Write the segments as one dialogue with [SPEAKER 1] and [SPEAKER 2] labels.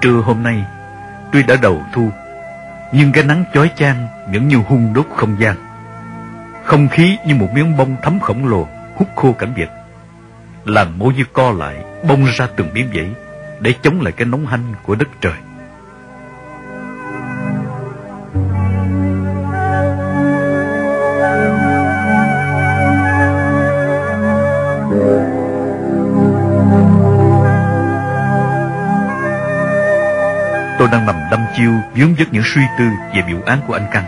[SPEAKER 1] Trưa hôm nay, tuy đã đầu thu, nhưng cái nắng chói chang vẫn như hung đốt không gian. Không khí như một miếng bông thấm khổng lồ hút khô cảnh vật. Làm mỗi như co lại, bông ra từng miếng vậy để chống lại cái nóng hanh của đất trời. Chiêu vướng vất những suy tư về vụ án của anh Căn.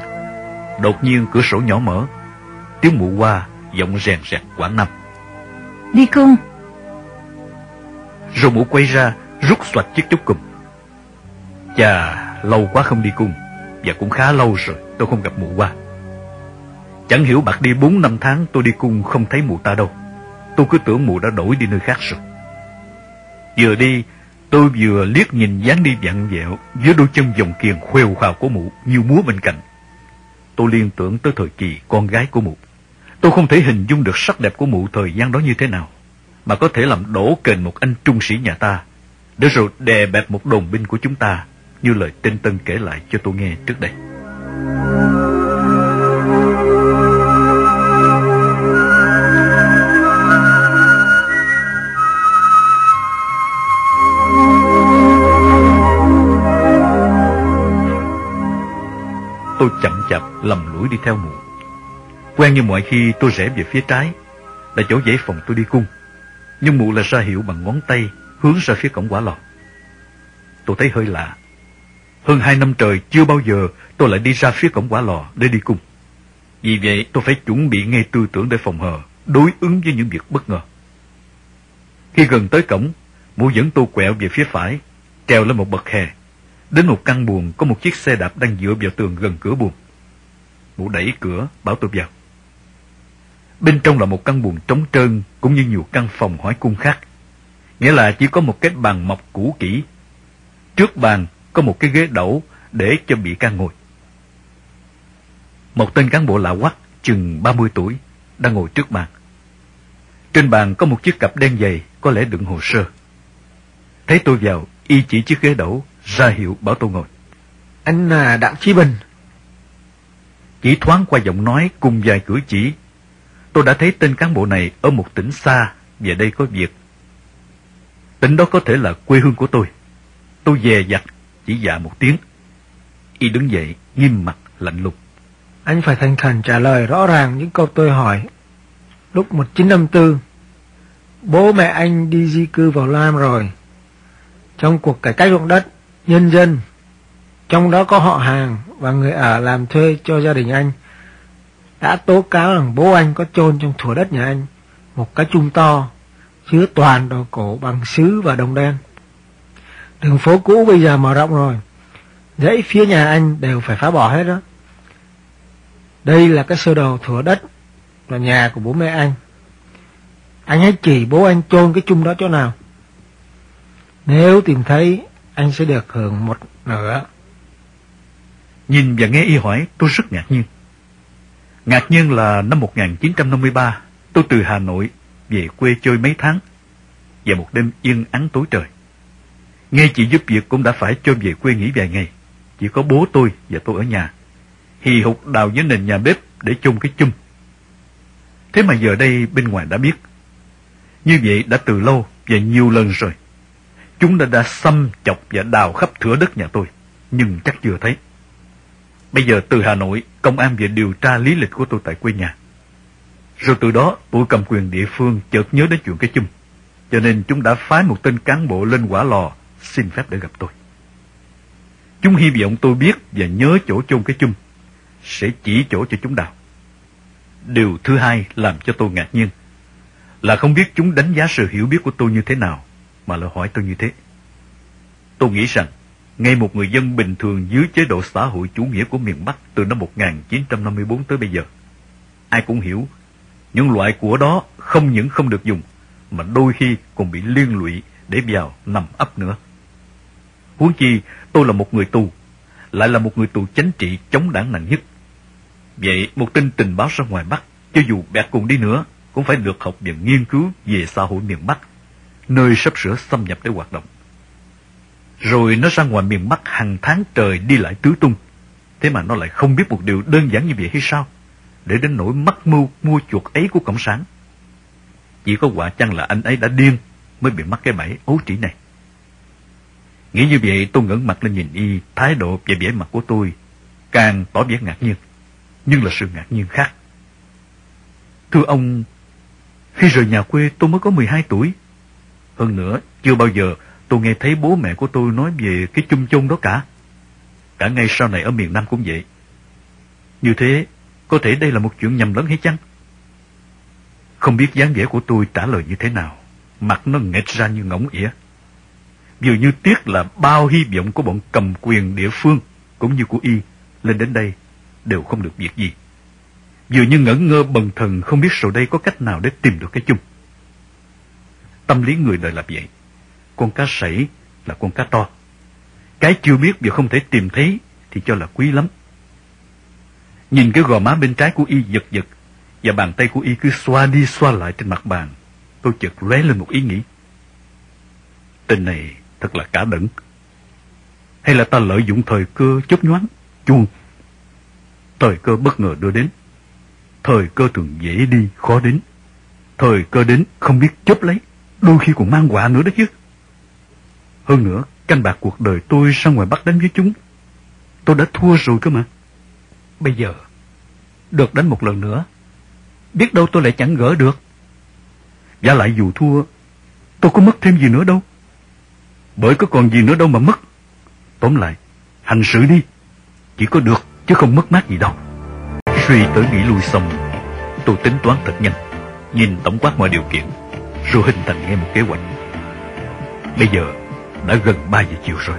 [SPEAKER 1] Đột nhiên cửa sổ nhỏ mở, tiếng mụ qua giọng rèn rẹt quảng năm.
[SPEAKER 2] Đi cung.
[SPEAKER 1] Rồi mụ quay ra, rút xoạch chiếc chốt cùm. Chà, lâu quá không đi cung, và cũng khá lâu rồi tôi không gặp mụ qua. Chẳng hiểu bạc đi bốn năm tháng tôi đi cung không thấy mụ ta đâu. Tôi cứ tưởng mụ đã đổi đi nơi khác rồi. Vừa đi, tôi vừa liếc nhìn dáng đi vặn vẹo dưới đôi chân vòng kiềng khuêu khào của mụ như múa bên cạnh. Tôi liên tưởng tới thời kỳ con gái của mụ. Tôi không thể hình dung được sắc đẹp của mụ thời gian đó như thế nào, mà có thể làm đổ kền một anh trung sĩ nhà ta, để rồi đè bẹp một đồn binh của chúng ta, như lời tên Tân kể lại cho tôi nghe trước đây. Tôi chậm chạp lầm lũi đi theo mụ. Quen như mọi khi tôi rẽ về phía trái, là chỗ dãy phòng tôi đi cung. Nhưng mụ là ra hiệu bằng ngón tay hướng ra phía cổng quả lò. Tôi thấy hơi lạ. Hơn hai năm trời chưa bao giờ tôi lại đi ra phía cổng quả lò để đi cung. Vì vậy tôi phải chuẩn bị ngay tư tưởng để phòng hờ, đối ứng với những việc bất ngờ. Khi gần tới cổng, mụ dẫn tôi quẹo về phía phải, trèo lên một bậc hè. Đến một căn buồng có một chiếc xe đạp đang dựa vào tường gần cửa buồng. Mụ đẩy cửa, bảo tôi vào. Bên trong là một căn buồng trống trơn cũng như nhiều căn phòng hỏi cung khác. Nghĩa là chỉ có một cái bàn mọc cũ kỹ. Trước bàn có một cái ghế đẩu để cho bị can ngồi. Một tên cán bộ lạ quắc, chừng 30 tuổi, đang ngồi trước bàn. Trên bàn có một chiếc cặp đen dày, có lẽ đựng hồ sơ. Thấy tôi vào, y chỉ chiếc ghế đẩu, ra hiệu bảo tôi ngồi.
[SPEAKER 3] Anh là Đặng Chí Bình.
[SPEAKER 1] Chỉ thoáng qua giọng nói cùng vài cử chỉ, tôi đã thấy tên cán bộ này ở một tỉnh xa, về đây có việc. Tỉnh đó có thể là quê hương của tôi. Tôi dè dặt, chỉ dạ một tiếng. Y đứng dậy, nghiêm mặt, lạnh lùng.
[SPEAKER 3] Anh phải thành khẩn trả lời rõ ràng những câu tôi hỏi. Lúc 1954, bố mẹ anh đi di cư vào Lam rồi. Trong cuộc cải cách ruộng đất, nhân dân, trong đó có họ hàng và người ở làm thuê cho gia đình anh, đã tố cáo rằng bố anh có chôn trong thửa đất nhà anh một cái chung to, chứa toàn đồ cổ bằng sứ và đồng đen. Đường phố cũ bây giờ mở rộng rồi, dãy phía nhà anh đều phải phá bỏ hết đó. Đây là cái sơ đồ thửa đất và nhà của bố mẹ anh. Anh hãy chỉ bố anh chôn cái chung đó chỗ nào. Nếu tìm thấy, anh sẽ được hưởng một nửa.
[SPEAKER 1] Nhìn và nghe y hỏi, tôi rất ngạc nhiên. Ngạc nhiên là năm 1953, tôi từ Hà Nội về quê chơi mấy tháng, và một đêm yên ắng tối trời. Nghe chị giúp việc cũng đã phải cho về quê nghỉ vài ngày. Chỉ có bố tôi và tôi ở nhà. Hì hục đào dưới nền nhà bếp để chung cái chung. Thế mà giờ đây bên ngoài đã biết. Như vậy đã từ lâu và nhiều lần rồi. Chúng đã đã xâm chọc và đào khắp thửa đất nhà tôi, nhưng chắc chưa thấy. Bây giờ từ Hà Nội, công an về điều tra lý lịch của tôi tại quê nhà. Rồi từ đó, tụi cầm quyền địa phương chợt nhớ đến chuyện cái chung. Cho nên chúng đã phái một tên cán bộ lên quả lò xin phép để gặp tôi. Chúng hy vọng tôi biết và nhớ chỗ chôn cái chung, sẽ chỉ chỗ cho chúng đào. Điều thứ hai làm cho tôi ngạc nhiên là không biết chúng đánh giá sự hiểu biết của tôi như thế nào mà lại hỏi tôi như thế. Tôi nghĩ rằng, ngay một người dân bình thường dưới chế độ xã hội chủ nghĩa của miền Bắc từ năm 1954 tới bây giờ, ai cũng hiểu những loại của đó không những không được dùng, mà đôi khi còn bị liên lụy để vào nằm ấp nữa. Huống chi, tôi là một người tù, lại là một người tù chánh trị chống đảng nặng nhất. Vậy, một tin tình báo ra ngoài Bắc, cho dù bẹt cùng đi nữa, cũng phải được học và nghiên cứu về xã hội miền Bắc, nơi sắp sửa xâm nhập để hoạt động. Rồi nó ra ngoài miền Bắc hàng tháng trời đi lại tứ tung. Thế mà nó lại không biết một điều đơn giản như vậy hay sao? Để đến nỗi mắc mưu mua chuột ấy của Cộng sản. Chỉ có quả chăng là anh ấy đã điên mới bị mắc cái bẫy ấu trĩ này. Nghĩ như vậy tôi ngẩng mặt lên nhìn y, thái độ và vẻ mặt của tôi càng tỏ vẻ ngạc nhiên, nhưng là sự ngạc nhiên khác. Thưa ông, khi rời nhà quê tôi mới có 12 tuổi. Hơn nữa, chưa bao giờ tôi nghe thấy bố mẹ của tôi nói về cái chung chung đó cả. Cả ngay sau này ở miền Nam cũng vậy. Như thế, có thể đây là một chuyện nhầm lẫn hay chăng? Không biết dáng vẻ của tôi trả lời như thế nào. Mặt nó nghệch ra như ngỗng ỉa. Dường như tiếc là bao hy vọng của bọn cầm quyền địa phương cũng như của y lên đến đây đều không được việc gì. Dường như ngẩn ngơ bần thần không biết sau đây có cách nào để tìm được cái chung. Tâm lý người đời là vậy. Con cá sảy là con cá to. Cái chưa biết và không thể tìm thấy thì cho là quý lắm. Nhìn cái gò má bên trái của y giật giật và bàn tay của y cứ xoa đi xoa lại trên mặt bàn. Tôi chợt lóe lên một ý nghĩ. Tên này thật là cả đẩn. Hay là ta lợi dụng thời cơ chớp nhoáng, chuông. Thời cơ bất ngờ đưa đến. Thời cơ thường dễ đi, khó đến. Thời cơ đến không biết chớp lấy, đôi khi còn mang quả nữa đó chứ. Hơn nữa, canh bạc cuộc đời tôi ra ngoài bắt đánh với chúng. Tôi đã thua rồi cơ mà. Bây giờ, được đánh một lần nữa, biết đâu tôi lại chẳng gỡ được. Và lại dù thua, tôi có mất thêm gì nữa đâu. Bởi có còn gì nữa đâu mà mất. Tóm lại, hành sự đi. Chỉ có được, chứ không mất mát gì đâu. Suy tới nghĩ lui xong, tôi tính toán thật nhanh, nhìn tổng quát mọi điều kiện, rồi hình thành ngay một kế hoạch. Bây giờ, đã gần 3 giờ chiều rồi.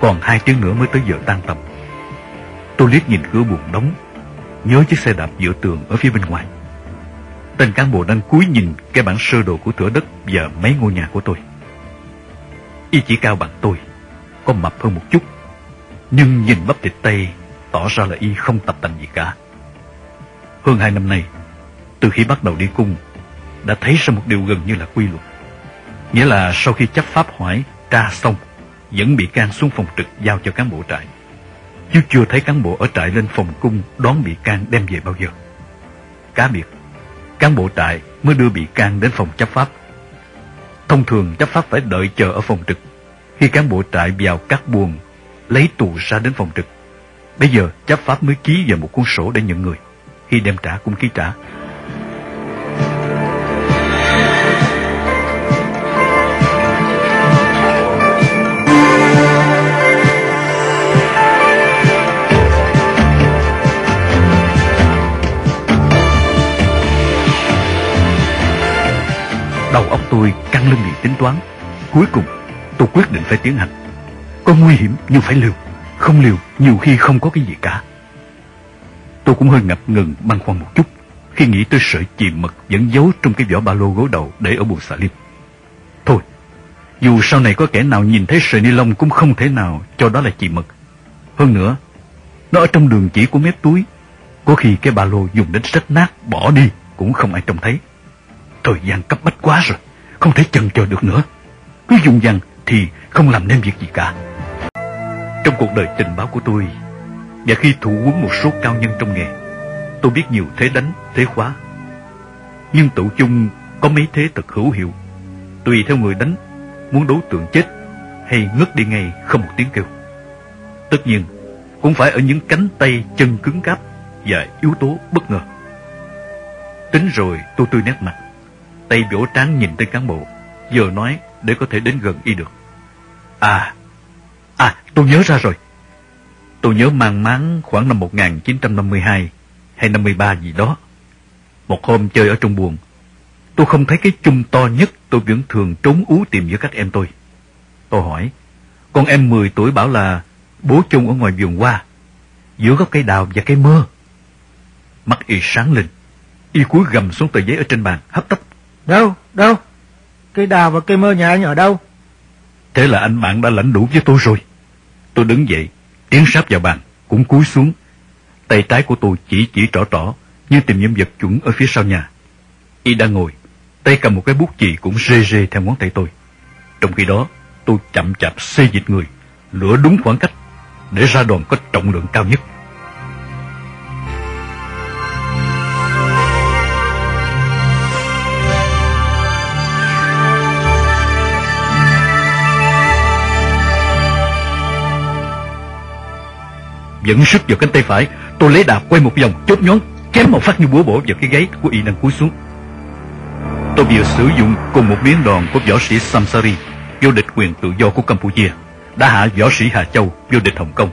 [SPEAKER 1] Còn hai tiếng nữa mới tới giờ tan tầm. Tôi liếc nhìn cửa buồn đóng, nhớ chiếc xe đạp giữa tường ở phía bên ngoài. Tên cán bộ đang cúi nhìn cái bản sơ đồ của thửa đất và mấy ngôi nhà của tôi. Y chỉ cao bằng tôi, có mập hơn một chút, nhưng nhìn bắp thịt tay tỏ ra là Y không tập tành gì cả. Hơn hai năm nay, từ khi bắt đầu đi cung, đã thấy ra một điều gần như là quy luật. Nghĩa là sau khi chấp pháp hỏi, tra xong, dẫn bị can xuống phòng trực giao cho cán bộ trại. Chứ chưa thấy cán bộ ở trại lên phòng cung đón bị can đem về bao giờ. Cá biệt, cán bộ trại mới đưa bị can đến phòng chấp pháp. Thông thường chấp pháp phải đợi chờ ở phòng trực. Khi cán bộ trại vào các buồng, lấy tù ra đến phòng trực. Bây giờ chấp pháp mới ký vào một cuốn sổ để nhận người. Khi đem trả cũng ký trả. Đầu óc tôi căng lưng vì tính toán. Cuối cùng, tôi quyết định phải tiến hành. Có nguy hiểm nhưng phải liều. Không liều, nhiều khi không có cái gì cả. Tôi cũng hơi ngập ngừng băn khoăn một chút khi nghĩ tới sợi chìm mật vẫn giấu trong cái vỏ ba lô gối đầu để ở buồng xà lim. Thôi, dù sau này có kẻ nào nhìn thấy sợi ni lông cũng không thể nào cho đó là chìm mật. Hơn nữa, nó ở trong đường chỉ của mép túi. Có khi cái ba lô dùng đến rách nát bỏ đi cũng không ai trông thấy. Thời gian cấp bách quá rồi, không thể chần chờ được nữa. Cứ dùng dằn thì không làm nên việc gì cả. Trong cuộc đời tình báo của tôi, và khi thủ quấn một số cao nhân trong nghề, tôi biết nhiều thế đánh, thế khóa. Nhưng tụ chung có mấy thế thật hữu hiệu. Tùy theo người đánh, muốn đối tượng chết hay ngất đi ngay không một tiếng kêu. Tất nhiên, cũng phải ở những cánh tay chân cứng cáp và yếu tố bất ngờ. Tính rồi tôi tươi nét mặt, tay vỗ trán nhìn tên cán bộ, giờ nói để có thể đến gần y được. À, à, tôi nhớ ra rồi. Tôi nhớ mang máng khoảng năm 1952 hay 53 gì đó. Một hôm chơi ở trong buồng, tôi không thấy cái chung to nhất tôi vẫn thường trốn ú tìm giữa các em tôi. Tôi hỏi, con em 10 tuổi bảo là bố chung ở ngoài vườn hoa, giữa gốc cây đào và cây mơ. Mắt y sáng lên, y cúi gầm xuống tờ giấy ở trên bàn, hấp tấp.
[SPEAKER 3] Đâu, đâu? Cây đào và cây mơ nhà anh ở đâu?
[SPEAKER 1] Thế là anh bạn đã lãnh đủ với tôi rồi. Tôi đứng dậy, tiến sáp vào bàn, cũng cúi xuống. Tay trái của tôi chỉ chỉ trỏ trỏ, như tìm những vật chuẩn ở phía sau nhà. Y đang ngồi, tay cầm một cái bút chì cũng rê rê theo ngón tay tôi. Trong khi đó, Tôi chậm chạp xê dịch người, lửa đúng khoảng cách, để ra đòn có trọng lượng cao nhất. Dẫn sức vào cánh tay phải, tôi lấy đạp quay một vòng chốt nhón, chém một phát như búa bổ vào cái gáy của y đang cúi xuống. Tôi vừa sử dụng cùng một miếng đòn của võ sĩ Samsari, vô địch quyền tự do của Campuchia, đã hạ võ sĩ Hà Châu, vô địch Hồng Kông,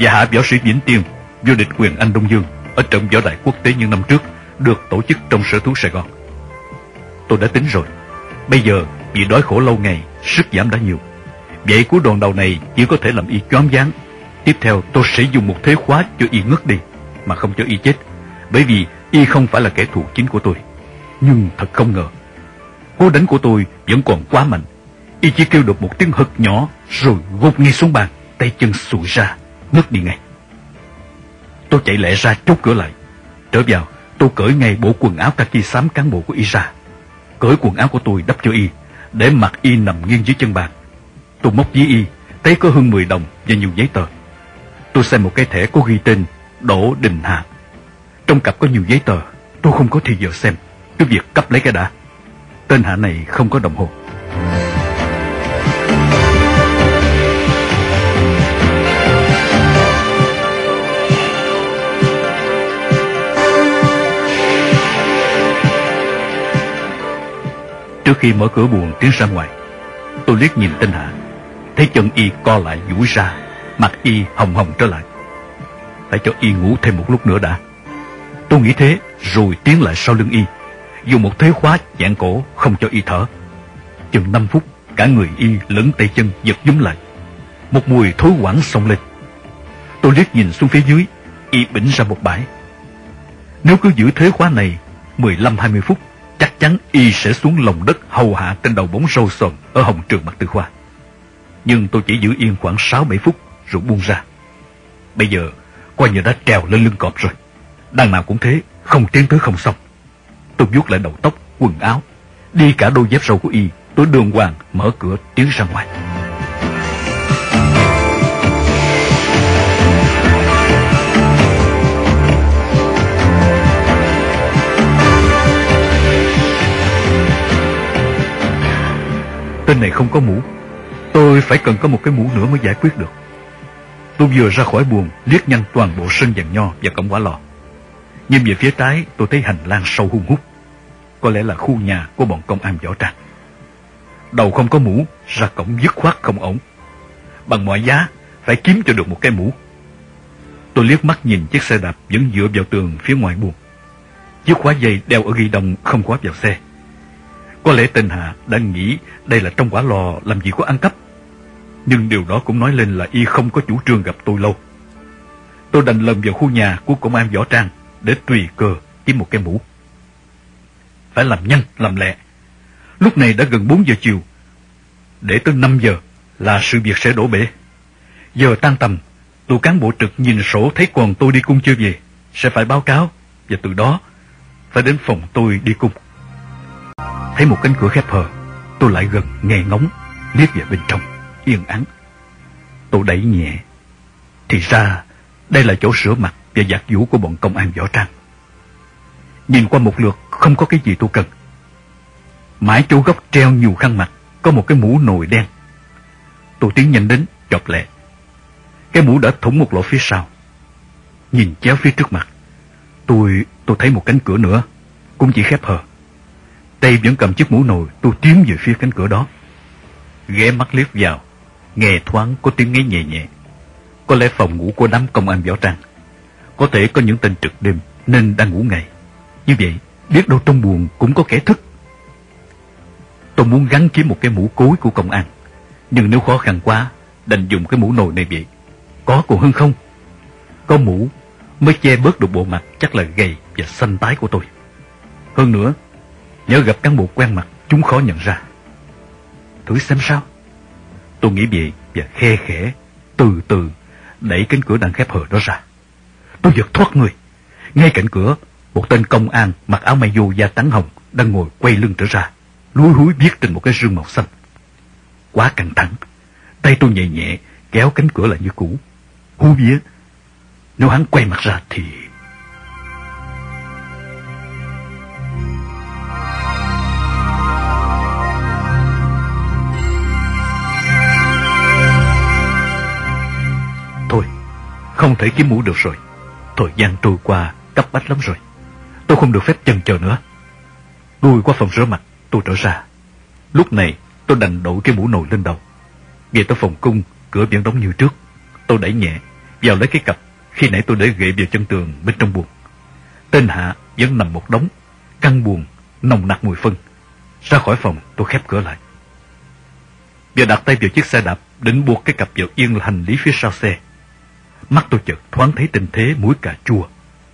[SPEAKER 1] và hạ võ sĩ Vĩnh Tiên, vô địch quyền Anh Đông Dương ở trận võ đại quốc tế những năm trước, được tổ chức trong sở thú Sài Gòn. Tôi đã tính rồi, bây giờ vì đói khổ lâu ngày, sức giảm đã nhiều. Vậy cú đòn đầu này chỉ có thể làm y choáng váng. Tiếp theo tôi sẽ dùng một thế khóa cho y ngất đi, mà không cho y chết, bởi vì y không phải là kẻ thù chính của tôi. Nhưng thật không ngờ, cú đánh của tôi vẫn còn quá mạnh. Y chỉ kêu được một tiếng hực nhỏ rồi gục ngay xuống bàn, tay chân sụi ra, ngất đi ngay. Tôi chạy lẹ ra chốt cửa lại. Trở vào, tôi cởi ngay bộ quần áo kaki xám cán bộ của y ra. Cởi quần áo của tôi đắp cho y, để mặt y nằm nghiêng dưới chân bàn. Tôi móc với y, thấy có hơn 10 đồng và nhiều giấy tờ. Tôi xem một cái thẻ có ghi tên Đỗ Đình Hà. Trong cặp có nhiều giấy tờ, tôi không có thì giờ xem. Cứ việc cấp lấy cái đã. Tên Hạ này không có đồng hồ. Trước khi mở cửa buồn tiến ra ngoài, tôi liếc nhìn tên Hạ, thấy chân y co lại duỗi ra, mặt y hồng hồng trở lại. Phải cho y ngủ thêm một lúc nữa đã. Tôi nghĩ thế, rồi tiến lại sau lưng y, dùng một thế khóa dạng cổ không cho y thở. Chừng 5 phút, cả người y lẫn tay chân giật dúm lại. Một mùi thối quảng xông lên. Tôi liếc nhìn xuống phía dưới, y bỉnh ra một bãi. Nếu cứ giữ thế khóa này 15-20 phút, chắc chắn y sẽ xuống lòng đất hầu hạ trên đầu bóng râu sồn ở hồng trường mặt tư khoa. Nhưng tôi chỉ giữ yên khoảng 6-7 phút rồi buông ra. Bây giờ, coi như đã trèo lên lưng cọp rồi. Đằng nào cũng thế, không tiến tới không xong. Tôi vuốt lại đầu tóc, quần áo, đi cả đôi dép sâu của y, tôi đường hoàng mở cửa tiến ra ngoài. Tên này không có mũ Tôi phải cần có một cái mũ nữa mới giải quyết được Tôi vừa ra khỏi buồng, Liếc nhanh toàn bộ sân vàng nho và cổng quả lò. Nhìn về phía trái, tôi thấy hành lang sâu hung hút. Có lẽ là khu nhà của bọn công an võ trang. Đầu không có mũ, Ra cổng dứt khoát không ổn. Bằng mọi giá, Phải kiếm cho được một cái mũ. Tôi liếc mắt nhìn chiếc xe đạp Vẫn dựa vào tường phía ngoài buồng. Chiếc khóa dây đeo ở ghi đồng không khóa vào xe. Có lẽ tên Hạ đã nghĩ đây là trong quả lò làm gì có ăn cắp. Nhưng điều đó cũng nói lên là y không có chủ trương gặp tôi lâu. Tôi đành lần vào khu nhà của công an võ trang để tùy cơ kiếm một cái mũ. Phải làm nhanh, làm lẹ. Lúc này đã gần 4 giờ chiều. Để tới 5 giờ là sự việc sẽ đổ bể. Giờ tan tầm, tụ cán bộ trực nhìn sổ thấy còn tôi đi cung chưa về, sẽ phải báo cáo, và từ đó phải đến phòng tôi đi cung. Thấy một cánh cửa khép hờ Tôi lại gần nghe ngóng Liếc về bên trong Yên ắng. Tôi đẩy nhẹ. Thì ra, đây là chỗ sửa mặt Và giặt vũ của bọn công an võ trang. Nhìn qua một lượt, Không có cái gì tôi cần. Mãi chỗ góc treo nhiều khăn mặt, Có một cái mũ nồi đen. Tôi tiến nhanh đến, chọc lẹ. Cái mũ đã thủng một lỗ phía sau. Nhìn chéo phía trước mặt, Tôi tôi thấy một cánh cửa nữa, Cũng chỉ khép hờ. Tay vẫn cầm chiếc mũ nồi, Tôi tiến về phía cánh cửa đó. Ghé mắt liếc vào Nghe thoáng có tiếng ngáy nhẹ nhẹ. Có lẽ phòng ngủ của đám công an võ trang Có thể có những tên trực đêm Nên đang ngủ ngày Như vậy, biết đâu trong buồn cũng có kẻ thức. Tôi muốn gắn kiếm một cái mũ cối của công an. Nhưng nếu khó khăn quá, Đành dùng cái mũ nồi này vậy. Có còn hơn không? Có mũ mới che bớt được bộ mặt Chắc là gầy và xanh tái của tôi. Hơn nữa, Nhớ gặp cán bộ quen mặt, Chúng khó nhận ra. Thử xem sao. Tôi nghĩ vậy và khe khẽ Từ từ đẩy cánh cửa đang khép hờ đó ra Tôi giật thoát người Ngay cạnh cửa Một tên công an mặc áo may vô da trắng hồng Đang ngồi quay lưng trở ra Lúi húi viết trên một cái rương màu xanh quá căng thẳng. Tay tôi nhẹ nhẹ kéo cánh cửa lại như cũ. Hú vía, nếu hắn quay mặt ra thì... không thể kiếm mũ được rồi. Thời gian trôi qua cấp bách lắm rồi. Tôi không được phép chần chờ nữa. Lui qua phòng rửa mặt, tôi trở ra. Lúc này, tôi đành đổ cái mũ nồi lên đầu. Về tới phòng cung, cửa vẫn đóng như trước. Tôi đẩy nhẹ, vào lấy cái cặp khi nãy tôi để gậy vào chân tường bên trong buồng. Tên hạ vẫn nằm một đống, căn buồn, nồng nặc mùi phân. Ra khỏi phòng, tôi khép cửa lại. Giờ đặt tay vào chiếc xe đạp, định buộc cái cặp vào yên là hành lý phía sau xe. Mắt tôi chợt thoáng thấy tình thế mũi cà chua,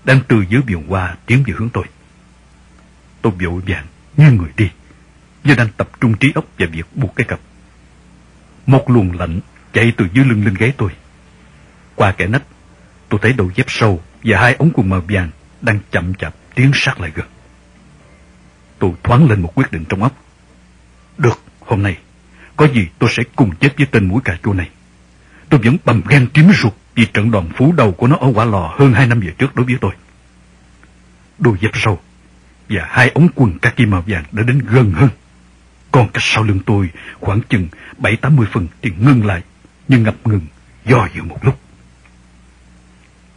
[SPEAKER 1] đang từ dưới biển qua tiến về hướng tôi. Tôi vội vàng như người đi, như đang tập trung trí óc vào việc buộc cái cặp. Một luồng lạnh chạy từ dưới lưng lên gáy tôi. Qua kẻ nách, tôi thấy đầu dép sâu và hai ống quần màu vàng đang chậm chạp tiến sát lại gần. Tôi thoáng lên một quyết định trong óc. Được, hôm nay, có gì tôi sẽ cùng chết với tên mũi cà chua này. Tôi vẫn bầm gan kiếm ruột vì trận đòn phú đầu của nó ở quả lò hơn hai năm về trước đối với tôi. Đôi dép sâu và hai ống quần kaki màu vàng đã đến gần hơn. Còn cách sau lưng tôi khoảng chừng bảy tám mươi phần thì ngưng lại, nhưng ngập ngừng, do dự một lúc.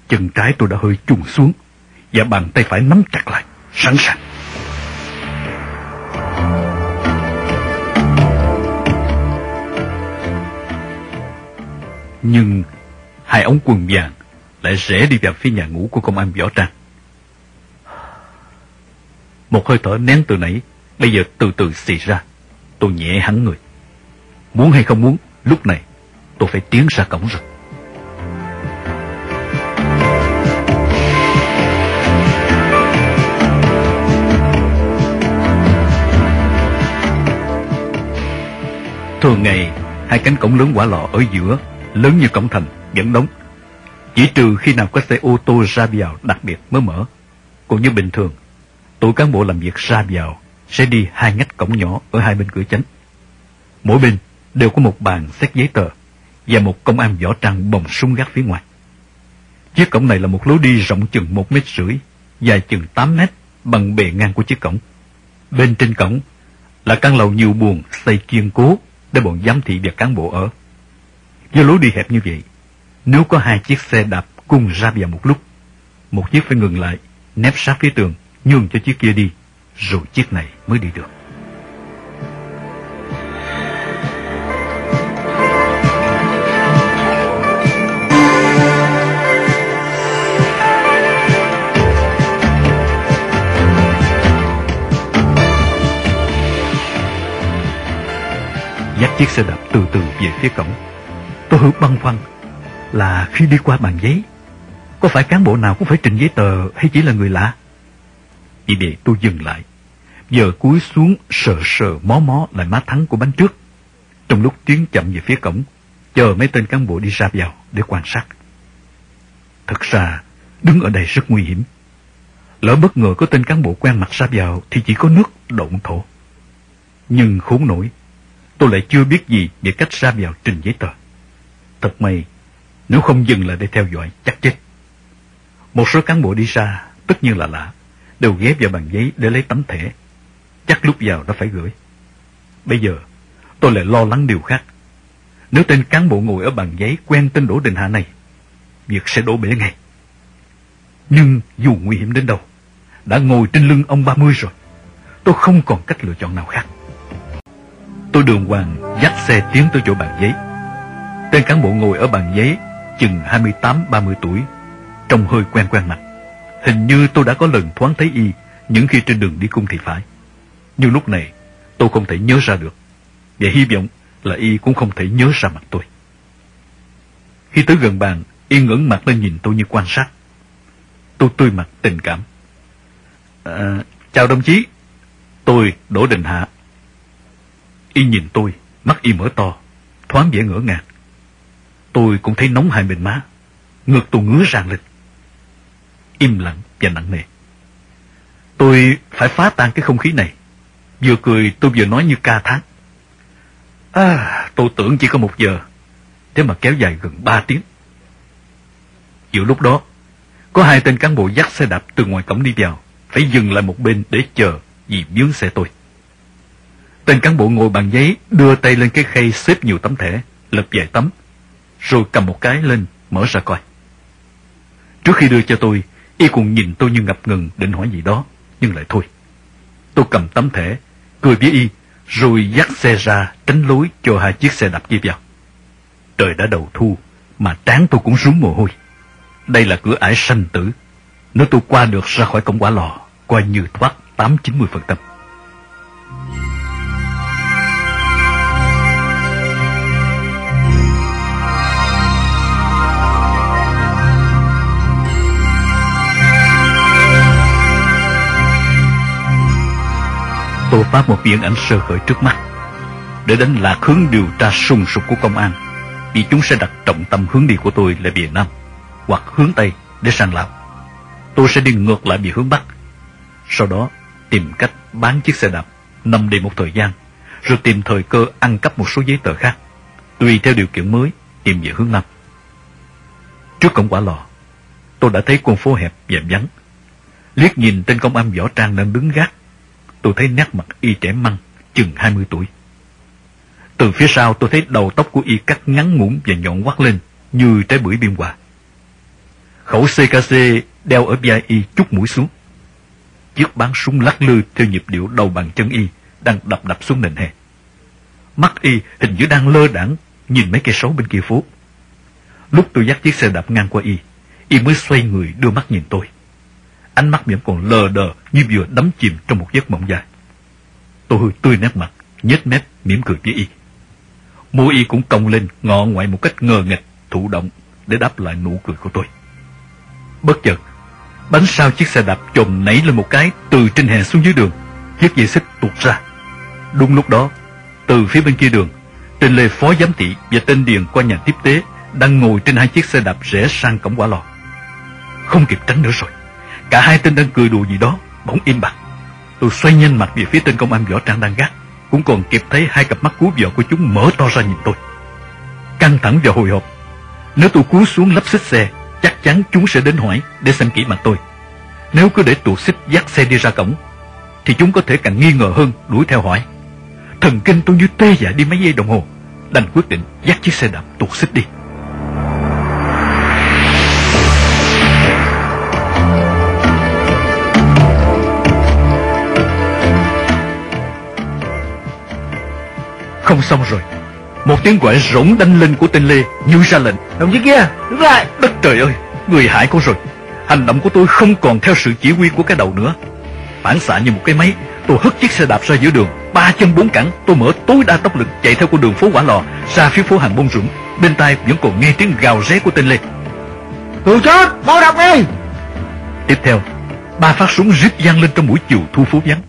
[SPEAKER 1] Chân trái tôi đã hơi trùng xuống, và bàn tay phải nắm chặt lại, sẵn sàng. Nhưng hai ống quần vàng lại rẽ đi vào phía nhà ngủ của công an võ trang. Một hơi thở nén từ nãy, bây giờ từ từ xì ra. Tôi nhẹ hẳn người. Muốn hay không muốn, lúc này tôi phải tiến ra cổng rồi. Thường ngày, hai cánh cổng lớn quả lọ ở giữa, lớn như cổng thành, vẫn đóng. Chỉ trừ khi nào có xe ô tô ra vào đặc biệt mới mở. Cũng như bình thường, tổ cán bộ làm việc ra vào sẽ đi hai ngách cổng nhỏ ở hai bên cửa chánh. Mỗi bên đều có một bàn xét giấy tờ và một công an võ trang bồng súng gác phía ngoài. Chiếc cổng này là một lối đi rộng chừng một mét rưỡi, dài chừng tám mét bằng bề ngang của chiếc cổng. Bên trên cổng là căn lầu nhiều buồng xây kiên cố để bọn giám thị và cán bộ ở. Do lối đi hẹp như vậy, nếu có hai chiếc xe đạp cùng ra vào một lúc, một chiếc phải ngừng lại, nép sát phía tường, nhường cho chiếc kia đi, rồi chiếc này mới đi được. Dắt chiếc xe đạp từ từ về phía cổng. Tôi hữu băn khoăn là khi đi qua bàn giấy, có phải cán bộ nào cũng phải trình giấy tờ hay chỉ là người lạ? Vì vậy tôi dừng lại, giờ cúi xuống sờ sờ mó mó lại má thắng của bánh trước. Trong lúc tiến chậm về phía cổng, chờ mấy tên cán bộ đi ra vào để quan sát. Thật ra, đứng ở đây rất nguy hiểm. Lỡ bất ngờ có tên cán bộ quen mặt ra vào thì chỉ có nước động thổ. Nhưng khốn nổi, tôi lại chưa biết gì về cách ra vào trình giấy tờ. Thật may, nếu không dừng lại để theo dõi, chắc chết. Một số cán bộ đi xa tất nhiên là lạ, đều ghép vào bàn giấy để lấy tấm thẻ. Chắc lúc vào đã phải gửi. Bây giờ, tôi lại lo lắng điều khác. Nếu tên cán bộ ngồi ở bàn giấy quen tên Đỗ Đình Hạ này, việc sẽ đổ bể ngay. Nhưng dù nguy hiểm đến đâu, đã ngồi trên lưng ông ba mươi rồi, tôi không còn cách lựa chọn nào khác. Tôi đường hoàng dắt xe tiến tới chỗ bàn giấy. Tên cán bộ ngồi ở bàn giấy chừng 28-30 tuổi, trông hơi quen quen mặt. Hình như tôi đã có lần thoáng thấy y những khi trên đường đi cung thì phải. Nhưng lúc này tôi không thể nhớ ra được. Và hy vọng là y cũng không thể nhớ ra mặt tôi. Khi tới gần bàn, y ngẩng mặt lên nhìn tôi như quan sát. Tôi tươi mặt tình cảm. À, chào đồng chí, tôi Đỗ Đình Hạ. Y nhìn tôi, mắt y mở to, thoáng vẻ ngỡ ngàng. Tôi cũng thấy nóng hai bên má, ngực tôi ngứa ràng lên. Im lặng và nặng nề. Tôi phải phá tan cái không khí này. Vừa cười tôi vừa nói như ca thác. À, tôi tưởng chỉ có một giờ, thế mà kéo dài gần ba tiếng. Giữa lúc đó, có hai tên cán bộ dắt xe đạp từ ngoài cổng đi vào, phải dừng lại một bên để chờ vì mướn xe tôi. Tên cán bộ ngồi bàn giấy đưa tay lên cái khay xếp nhiều tấm thẻ, lật vài tấm, rồi cầm một cái lên, mở ra coi. Trước khi đưa cho tôi, y cùng nhìn tôi như ngập ngừng định hỏi gì đó, nhưng lại thôi. Tôi cầm tấm thẻ, cười với y, rồi dắt xe ra tránh lối cho hai chiếc xe đạp kia vào. Trời đã đầu thu, mà trán tôi cũng rúng mồ hôi. Đây là cửa ải sanh tử. Nếu tôi qua được ra khỏi cổng quả lò, coi như thoát 8-90%. tô pháp một viễn ảnh sơ hở trước mắt để đánh lạc hướng điều tra sung sục của công an vì chúng sẽ đặt trọng tâm hướng đi của tôi là Việt Nam hoặc hướng Tây để sang Lào. Tôi sẽ đi ngược lại về hướng Bắc. Sau đó tìm cách bán chiếc xe đạp, nằm đi một thời gian, rồi tìm thời cơ ăn cắp một số giấy tờ khác, tùy theo điều kiện mới tìm về hướng Nam. Trước cổng quả lò, tôi đã thấy con phố hẹp và vắng. Liếc nhìn tên công an võ trang đang đứng gác tôi thấy nét mặt y trẻ măng, chừng 20 tuổi. Từ phía sau tôi thấy đầu tóc của y cắt ngắn ngủn và nhọn quắt lên như trái bưởi biên hòa. Khẩu CKC đeo ở vai y chút mũi xuống. Chiếc bán súng lắc lư theo nhịp điệu đầu bàn chân y đang đập đập xuống nền hè. Mắt y hình như đang lơ đãng nhìn mấy cây sấu bên kia phố. Lúc tôi dắt chiếc xe đạp ngang qua y, y mới xoay người đưa mắt nhìn tôi ánh mắt vẫn còn lờ đờ như vừa đắm chìm trong một giấc mộng dài. Tôi hơi tươi nét mặt, nhếch mép, mỉm cười với y. Môi y cũng cong lên, ngọ ngoại một cách ngờ nghịch, thụ động để đáp lại nụ cười của tôi. Bất chợt, bánh sau chiếc xe đạp chồm nảy lên một cái từ trên hè xuống dưới đường, chiếc dây xích tuột ra. Đúng lúc đó, từ phía bên kia đường, tên Lê Phó Giám thị và tên Điền qua nhà tiếp tế đang ngồi trên hai chiếc xe đạp rẽ sang cổng quả lò. Không kịp tránh nữa rồi. Cả hai tên đang cười đùa gì đó, Bỗng im bặt. Tôi xoay nhanh mặt về phía tên công an võ trang đang gác, Cũng còn kịp thấy hai cặp mắt cú vợ của chúng mở to ra nhìn tôi. Căng thẳng và hồi hộp. Nếu tôi cú xuống lắp xích xe, Chắc chắn chúng sẽ đến hỏi Để xem kỹ mặt tôi. Nếu cứ để tụ xích dắt xe đi ra cổng, Thì chúng có thể càng nghi ngờ hơn đuổi theo hỏi Thần kinh tôi như tê dại đi mấy giây đồng hồ, Đành quyết định dắt chiếc xe đạp tuột xích đi. Không xong rồi. Một tiếng gọi rỗng đanh lên của tên Lê Như ra lệnh.
[SPEAKER 3] Đồng chí kia đứng lại.
[SPEAKER 1] Đất trời ơi Người hại con rồi. Hành động của tôi không còn theo sự chỉ huy của cái đầu nữa. Phản xạ như một cái máy Tôi hất chiếc xe đạp ra giữa đường. Ba chân bốn cẳng Tôi mở tối đa tốc lực chạy theo con đường phố Quả Lò Ra phía phố hàng bông rụng Bên tai vẫn còn nghe tiếng gào ré của tên Lê.
[SPEAKER 3] Từ chốt Mau đọc đi.
[SPEAKER 1] Tiếp theo Ba phát súng rít vang lên trong buổi chiều thu phố vắng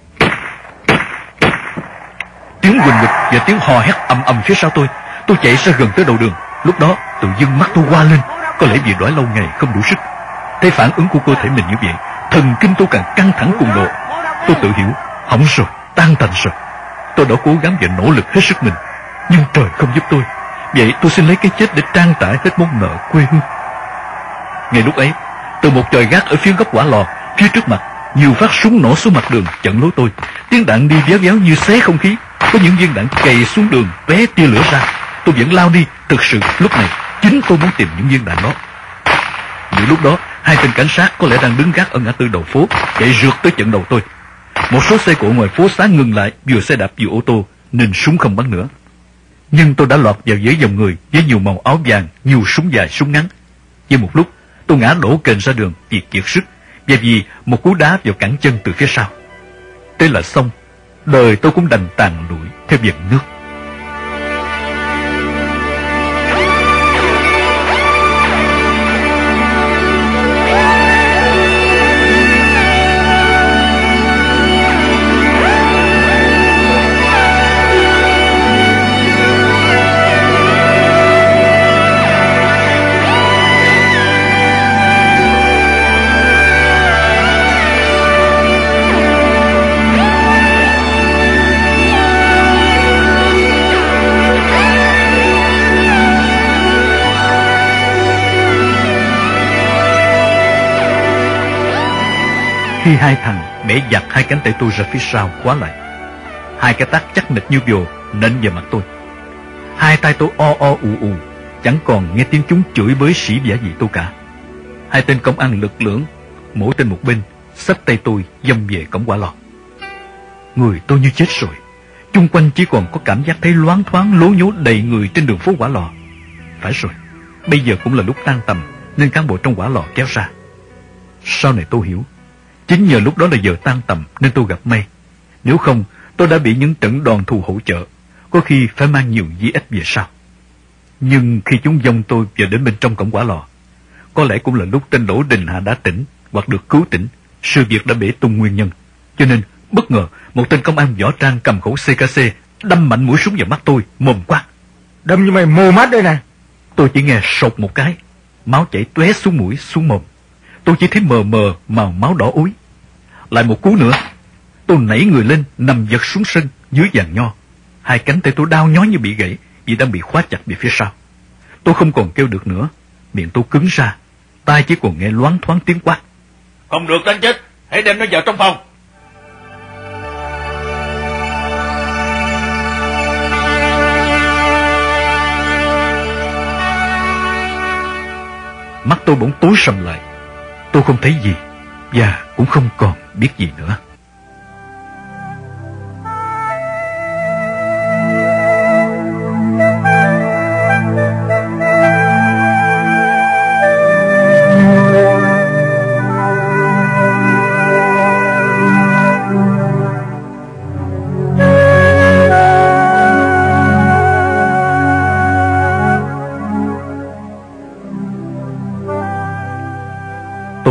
[SPEAKER 1] tiếng quỳnh ngực và tiếng hò hét ầm ầm phía sau tôi. Tôi chạy ra gần tới đầu đường. Lúc đó, tự dưng mắt tôi qua lên. Có lẽ vì đói lâu ngày, không đủ sức. Thấy phản ứng của cơ thể mình như vậy, thần kinh tôi càng căng thẳng cùng độ. Tôi tự hiểu, hỏng rồi, tan tành rồi. Tôi đã cố gắng và nỗ lực hết sức mình. Nhưng trời không giúp tôi. Vậy tôi xin lấy cái chết để trang trải hết món nợ quê hương. Ngay lúc ấy, từ một trời gác ở phía góc quả lò, phía trước mặt, nhiều phát súng nổ xuống mặt đường chặn lối tôi. Tiếng đạn đi véo véo như xé không khí có những viên đạn cày xuống đường, vé tia lửa ra. Tôi vẫn lao đi, thực sự, lúc này, chính tôi muốn tìm những viên đạn đó. Giữa lúc đó, hai tên cảnh sát có lẽ đang đứng gác ở ngã tư đầu phố, chạy rượt tới trận đầu tôi. Một số xe cộ ngoài phố xá ngừng lại, vừa xe đạp vừa ô tô, nên súng không bắn nữa. Nhưng tôi đã lọt vào dưới dòng người, với nhiều màu áo vàng, nhiều súng dài, súng ngắn. Với một lúc, tôi ngã đổ kềnh ra đường vì kiệt sức, và vì một cú đá vào cẳng chân từ phía sau. Thế là xong đời tôi cũng đành tàn lụi theo việc nước. Khi hai thằng bẻ giặt hai cánh tay tôi ra phía sau khóa lại. Hai cái tác chắc nịch như vồ nện vào mặt tôi. Hai tay tôi o o ù ù, chẳng còn nghe tiếng chúng chửi bới sĩ giả gì tôi cả. Hai tên công an lực lưỡng, mỗi tên một bên, xách tay tôi dông về cổng quả lò. Người tôi như chết rồi. Chung quanh chỉ còn có cảm giác thấy loáng thoáng lố nhố đầy người trên đường phố quả lò. Phải rồi, bây giờ cũng là lúc tan tầm nên cán bộ trong quả lò kéo ra. Sau này tôi hiểu, chính nhờ lúc đó là giờ tan tầm nên tôi gặp may. Nếu không, tôi đã bị những trận đòn thù hỗ trợ, có khi phải mang nhiều di ích về sau. Nhưng khi chúng dông tôi vào đến bên trong cổng quả lò, có lẽ cũng là lúc tên Đỗ Đình Hạ đã tỉnh hoặc được cứu tỉnh, sự việc đã bể tung nguyên nhân. Cho nên, bất ngờ, một tên công an võ trang cầm khẩu CKC đâm mạnh mũi súng vào mắt tôi, mồm quát.
[SPEAKER 3] Đâm như mày mù mắt đây nè.
[SPEAKER 1] Tôi chỉ nghe sột một cái, máu chảy tóe xuống mũi, xuống mồm. Tôi chỉ thấy mờ mờ màu máu đỏ úi. Lại một cú nữa, tôi nảy người lên, nằm giật xuống sân dưới giàn nho. Hai cánh tay tôi đau nhói như bị gãy vì đang bị khóa chặt về phía sau. Tôi không còn kêu được nữa, miệng tôi cứng ra, tai chỉ còn nghe loáng thoáng tiếng quát.
[SPEAKER 2] Không được đánh chết, hãy đem nó vào trong phòng.
[SPEAKER 1] Mắt tôi bỗng tối sầm lại. Tôi không thấy gì và cũng không còn biết gì nữa.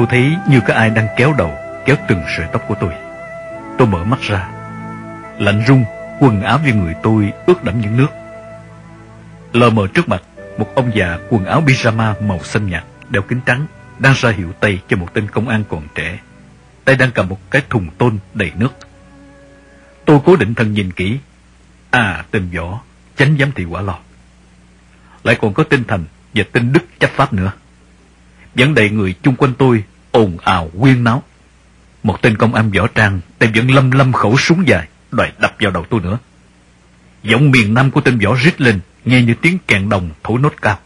[SPEAKER 1] Thấy như có ai đang kéo đầu, kéo từng sợi tóc của tôi. Tôi mở mắt ra. Lạnh rung, quần áo trên người tôi ướt đẫm những nước. Lờ mờ trước mặt, một ông già quần áo pyjama màu xanh nhạt, đeo kính trắng, đang ra hiệu tay cho một tên công an còn trẻ. Tay đang cầm một cái thùng tôn đầy nước. Tôi cố định thần nhìn kỹ. À, tên võ, chánh giám thị quả lò. Lại còn có tên Thành và tên Đức chấp pháp nữa vẫn đầy người chung quanh tôi ồn ào quyên náo. Một tên công an võ trang tay vẫn lâm lâm khẩu súng dài, đòi đập vào đầu tôi nữa. Giọng miền Nam của tên võ rít lên, nghe như tiếng kèn đồng thổi nốt cao.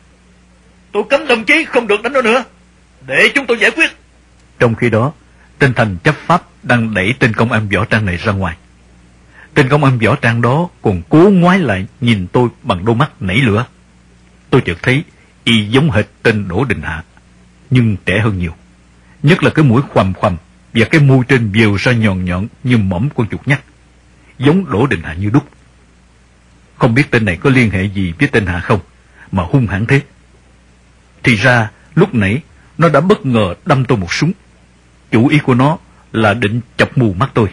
[SPEAKER 2] Tôi cấm đồng chí không được đánh nó nữa, để chúng tôi giải quyết.
[SPEAKER 1] Trong khi đó, tên Thành chấp pháp đang đẩy tên công an võ trang này ra ngoài. Tên công an võ trang đó còn cố ngoái lại nhìn tôi bằng đôi mắt nảy lửa. Tôi chợt thấy y giống hệt tên Đỗ Đình Hạ nhưng trẻ hơn nhiều. Nhất là cái mũi khoằm khoằm và cái môi trên viều ra nhọn nhọn như mỏm con chuột nhắt, giống Đỗ Đình Hạ như đúc. Không biết tên này có liên hệ gì với tên Hạ không, mà hung hãn thế. Thì ra, lúc nãy, nó đã bất ngờ đâm tôi một súng. Chủ ý của nó là định chọc mù mắt tôi.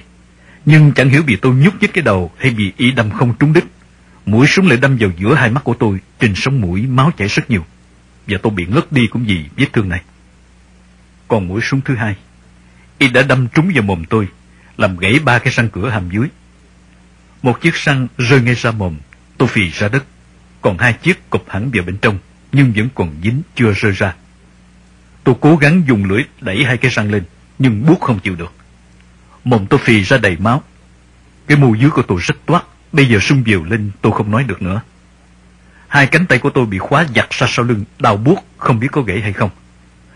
[SPEAKER 1] Nhưng chẳng hiểu vì tôi nhúc nhích cái đầu hay vì ý đâm không trúng đích. Mũi súng lại đâm vào giữa hai mắt của tôi, trên sống mũi máu chảy rất nhiều. Và tôi bị ngất đi cũng vì vết thương này. Còn mũi súng thứ hai, y đã đâm trúng vào mồm tôi, làm gãy ba cái răng cửa hàm dưới. Một chiếc răng rơi ngay ra mồm, tôi phì ra đất, còn hai chiếc cụp hẳn vào bên trong, nhưng vẫn còn dính chưa rơi ra. Tôi cố gắng dùng lưỡi đẩy hai cái răng lên, nhưng buốt không chịu được. Mồm tôi phì ra đầy máu. Cái mù dưới của tôi rất toát, bây giờ sung diều lên tôi không nói được nữa. Hai cánh tay của tôi bị khóa giặt ra sau lưng, đau buốt, không biết có gãy hay không.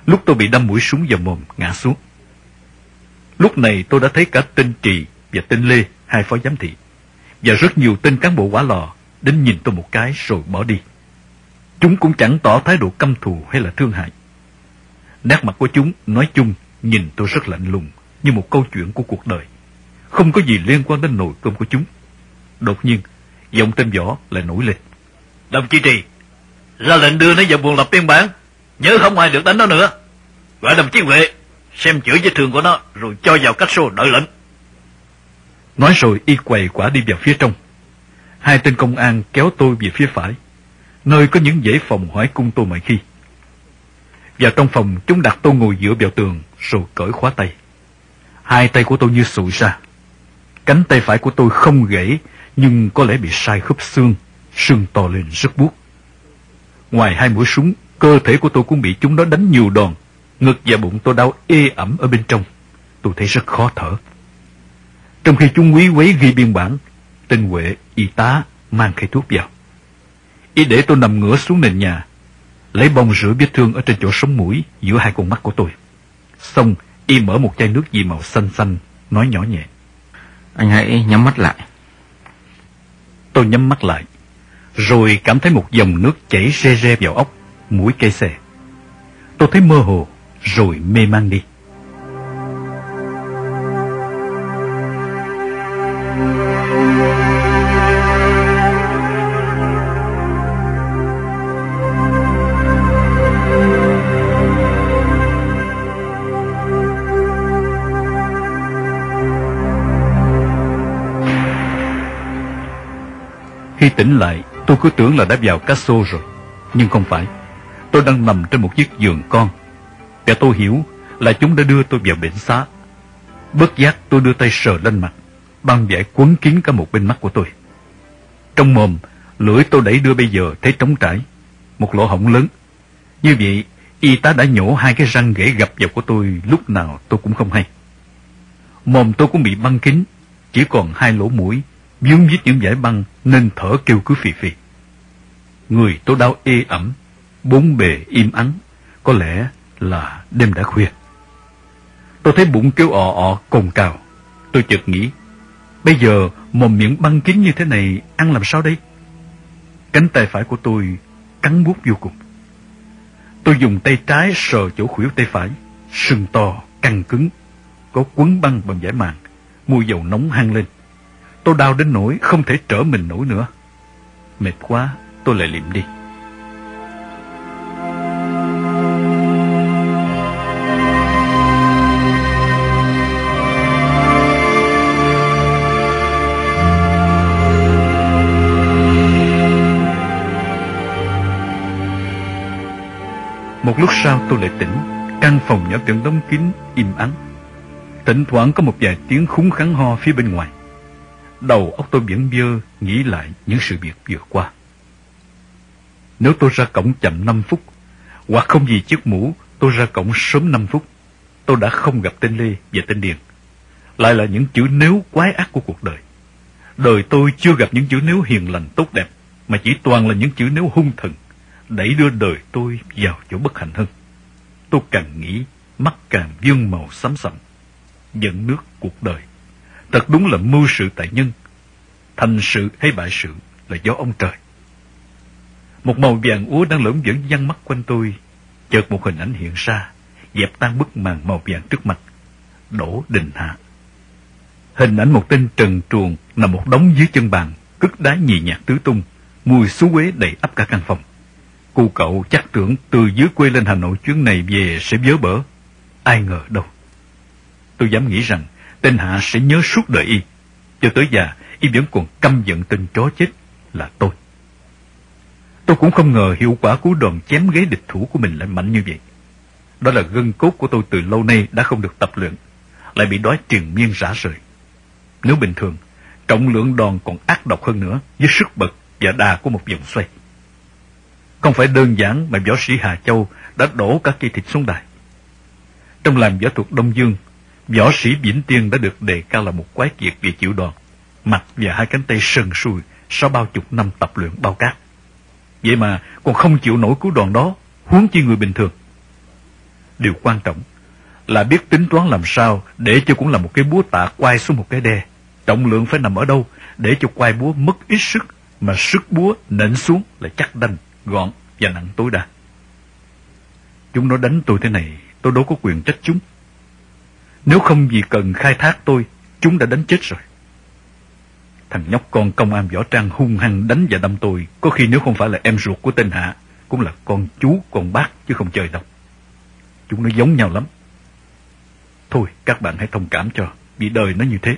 [SPEAKER 1] Lúc tôi bị đâm mũi súng vào mồm, ngã xuống. Lúc này tôi đã thấy cả tên Trì và tên Lê, hai phó giám thị, và rất nhiều tên cán bộ quả lò đến nhìn tôi một cái rồi bỏ đi. Chúng cũng chẳng tỏ thái độ căm thù hay là thương hại. Nét mặt của chúng nói chung nhìn tôi rất lạnh lùng như một câu chuyện của cuộc đời. Không có gì liên quan đến nồi cơm của chúng. Đột nhiên, giọng tên võ lại nổi lên.
[SPEAKER 2] Đồng chí Trì, ra lệnh đưa nó vào buồng lập biên bản. Nhớ không ai được đánh nó nữa. Gọi đồng chí Huệ, xem chữa vết thương của nó, rồi cho vào cách xô đợi lệnh.
[SPEAKER 1] Nói rồi y quầy quả đi vào phía trong. Hai tên công an kéo tôi về phía phải, nơi có những dãy phòng hỏi cung tôi mọi khi. Vào trong phòng, chúng đặt tôi ngồi dựa vào tường, rồi cởi khóa tay. Hai tay của tôi như sụi ra. Cánh tay phải của tôi không gãy, nhưng có lẽ bị sai khớp xương, xương to lên rất buốt. Ngoài hai mũi súng, cơ thể của tôi cũng bị chúng nó đánh nhiều đòn, ngực và bụng tôi đau ê ẩm ở bên trong. tôi thấy rất khó thở. Trong khi chúng quý quấy ghi biên bản, tên Huệ, y tá mang cây thuốc vào. Y để tôi nằm ngửa xuống nền nhà, lấy bông rửa vết thương ở trên chỗ sống mũi giữa hai con mắt của tôi. Xong, y mở một chai nước gì màu xanh xanh, nói nhỏ nhẹ.
[SPEAKER 4] Anh hãy nhắm mắt lại.
[SPEAKER 1] Tôi nhắm mắt lại, rồi cảm thấy một dòng nước chảy re re vào ốc, mũi cây xe. Tôi thấy mơ hồ, rồi mê man đi. Khi tỉnh lại, tôi cứ tưởng là đã vào Casso rồi. Nhưng không phải. Tôi đang nằm trên một chiếc giường con. Và tôi hiểu là chúng đã đưa tôi vào bệnh xá. Bất giác tôi đưa tay sờ lên mặt. Băng vải quấn kín cả một bên mắt của tôi. Trong mồm, lưỡi tôi đẩy đưa bây giờ thấy trống trải. Một lỗ hổng lớn. Như vậy, y tá đã nhổ hai cái răng ghẻ gập vào của tôi lúc nào tôi cũng không hay. Mồm tôi cũng bị băng kín, chỉ còn hai lỗ mũi vướng vít những giải băng nên thở kêu cứ phì phì. Người tôi đau ê ẩm, bốn bề im ắng, có lẽ là đêm đã khuya. Tôi thấy bụng kêu ọ ọ cồn cào. Tôi chợt nghĩ, bây giờ mồm miệng băng kín như thế này ăn làm sao đây? Cánh tay phải của tôi cắn bút vô cùng. Tôi dùng tay trái sờ chỗ khuỷu tay phải, sưng to, căng cứng, có quấn băng bằng giải màng, mùi dầu nóng hăng lên. Tôi đau đến nỗi không thể trở mình nổi nữa. Mệt quá, tôi lại liệm đi. Một lúc sau tôi lại tỉnh, căn phòng nhỏ tưởng đóng kín, im ắng. Thỉnh thoảng có một vài tiếng khúng khắn ho phía bên ngoài. Đầu óc tôi vẫn bơ nghĩ lại những sự việc vừa qua. Nếu tôi ra cổng chậm 5 phút, hoặc không vì chiếc mũ, tôi ra cổng sớm 5 phút, tôi đã không gặp tên Lê và tên Điền. Lại là những chữ nếu quái ác của cuộc đời. Đời tôi chưa gặp những chữ nếu hiền lành tốt đẹp, mà chỉ toàn là những chữ nếu hung thần, đẩy đưa đời tôi vào chỗ bất hạnh hơn. Tôi càng nghĩ, mắt càng dương màu xám sậm, dẫn nước cuộc đời. Thật đúng là mưu sự tại nhân, thành sự hay bại sự là do ông trời. Một màu vàng úa đang lởm vẫn văng mắt quanh tôi, chợt một hình ảnh hiện ra, dẹp tan bức màn màu vàng trước mặt. Đỗ Đình Hạ. Hình ảnh một tên trần truồng nằm một đống dưới chân bàn, cất đá nhì nhạt tứ tung, mùi xú quế đầy ắp cả căn phòng. Cô cậu chắc tưởng từ dưới quê lên Hà Nội chuyến này về sẽ vớ bở. Ai ngờ đâu. Tôi dám nghĩ rằng tên Hạ sẽ nhớ suốt đời y. Cho tới già, y vẫn còn căm giận tên chó chết là tôi. Tôi cũng không ngờ hiệu quả của đòn chém ghế địch thủ của mình lại mạnh như vậy. Đó là gân cốt của tôi từ lâu nay đã không được tập luyện, lại bị đói triền miên rã rời. Nếu bình thường, trọng lượng đòn còn ác độc hơn nữa với sức bật và đà của một vòng xoay. Không phải đơn giản mà võ sĩ Hà Châu đã đổ cả cây thịt xuống đài. Trong làm võ thuật Đông Dương, võ sĩ Vĩnh Tiên đã được đề cao là một quái kiệt về chịu đòn, mặt và hai cánh tay sần sùi sau bao chục năm tập luyện bao cát. Vậy mà còn không chịu nổi cú đòn đó, huống chi người bình thường. Điều quan trọng là biết tính toán làm sao để cho cũng là một cái búa tạ quay xuống một cái đe. Trọng lượng phải nằm ở đâu để cho quay búa mất ít sức mà sức búa nện xuống là chắc đanh, gọn và nặng tối đa. Chúng nó đánh tôi thế này, tôi đâu có quyền trách chúng. Nếu không vì cần khai thác tôi, chúng đã đánh chết rồi. Thằng nhóc con công an võ trang hung hăng đánh và đâm tôi, có khi nếu không phải là em ruột của tên Hạ, cũng là con chú, con bác, chứ không chơi đâu. Chúng nó giống nhau lắm. Thôi, các bạn hãy thông cảm cho, vì đời nó như thế.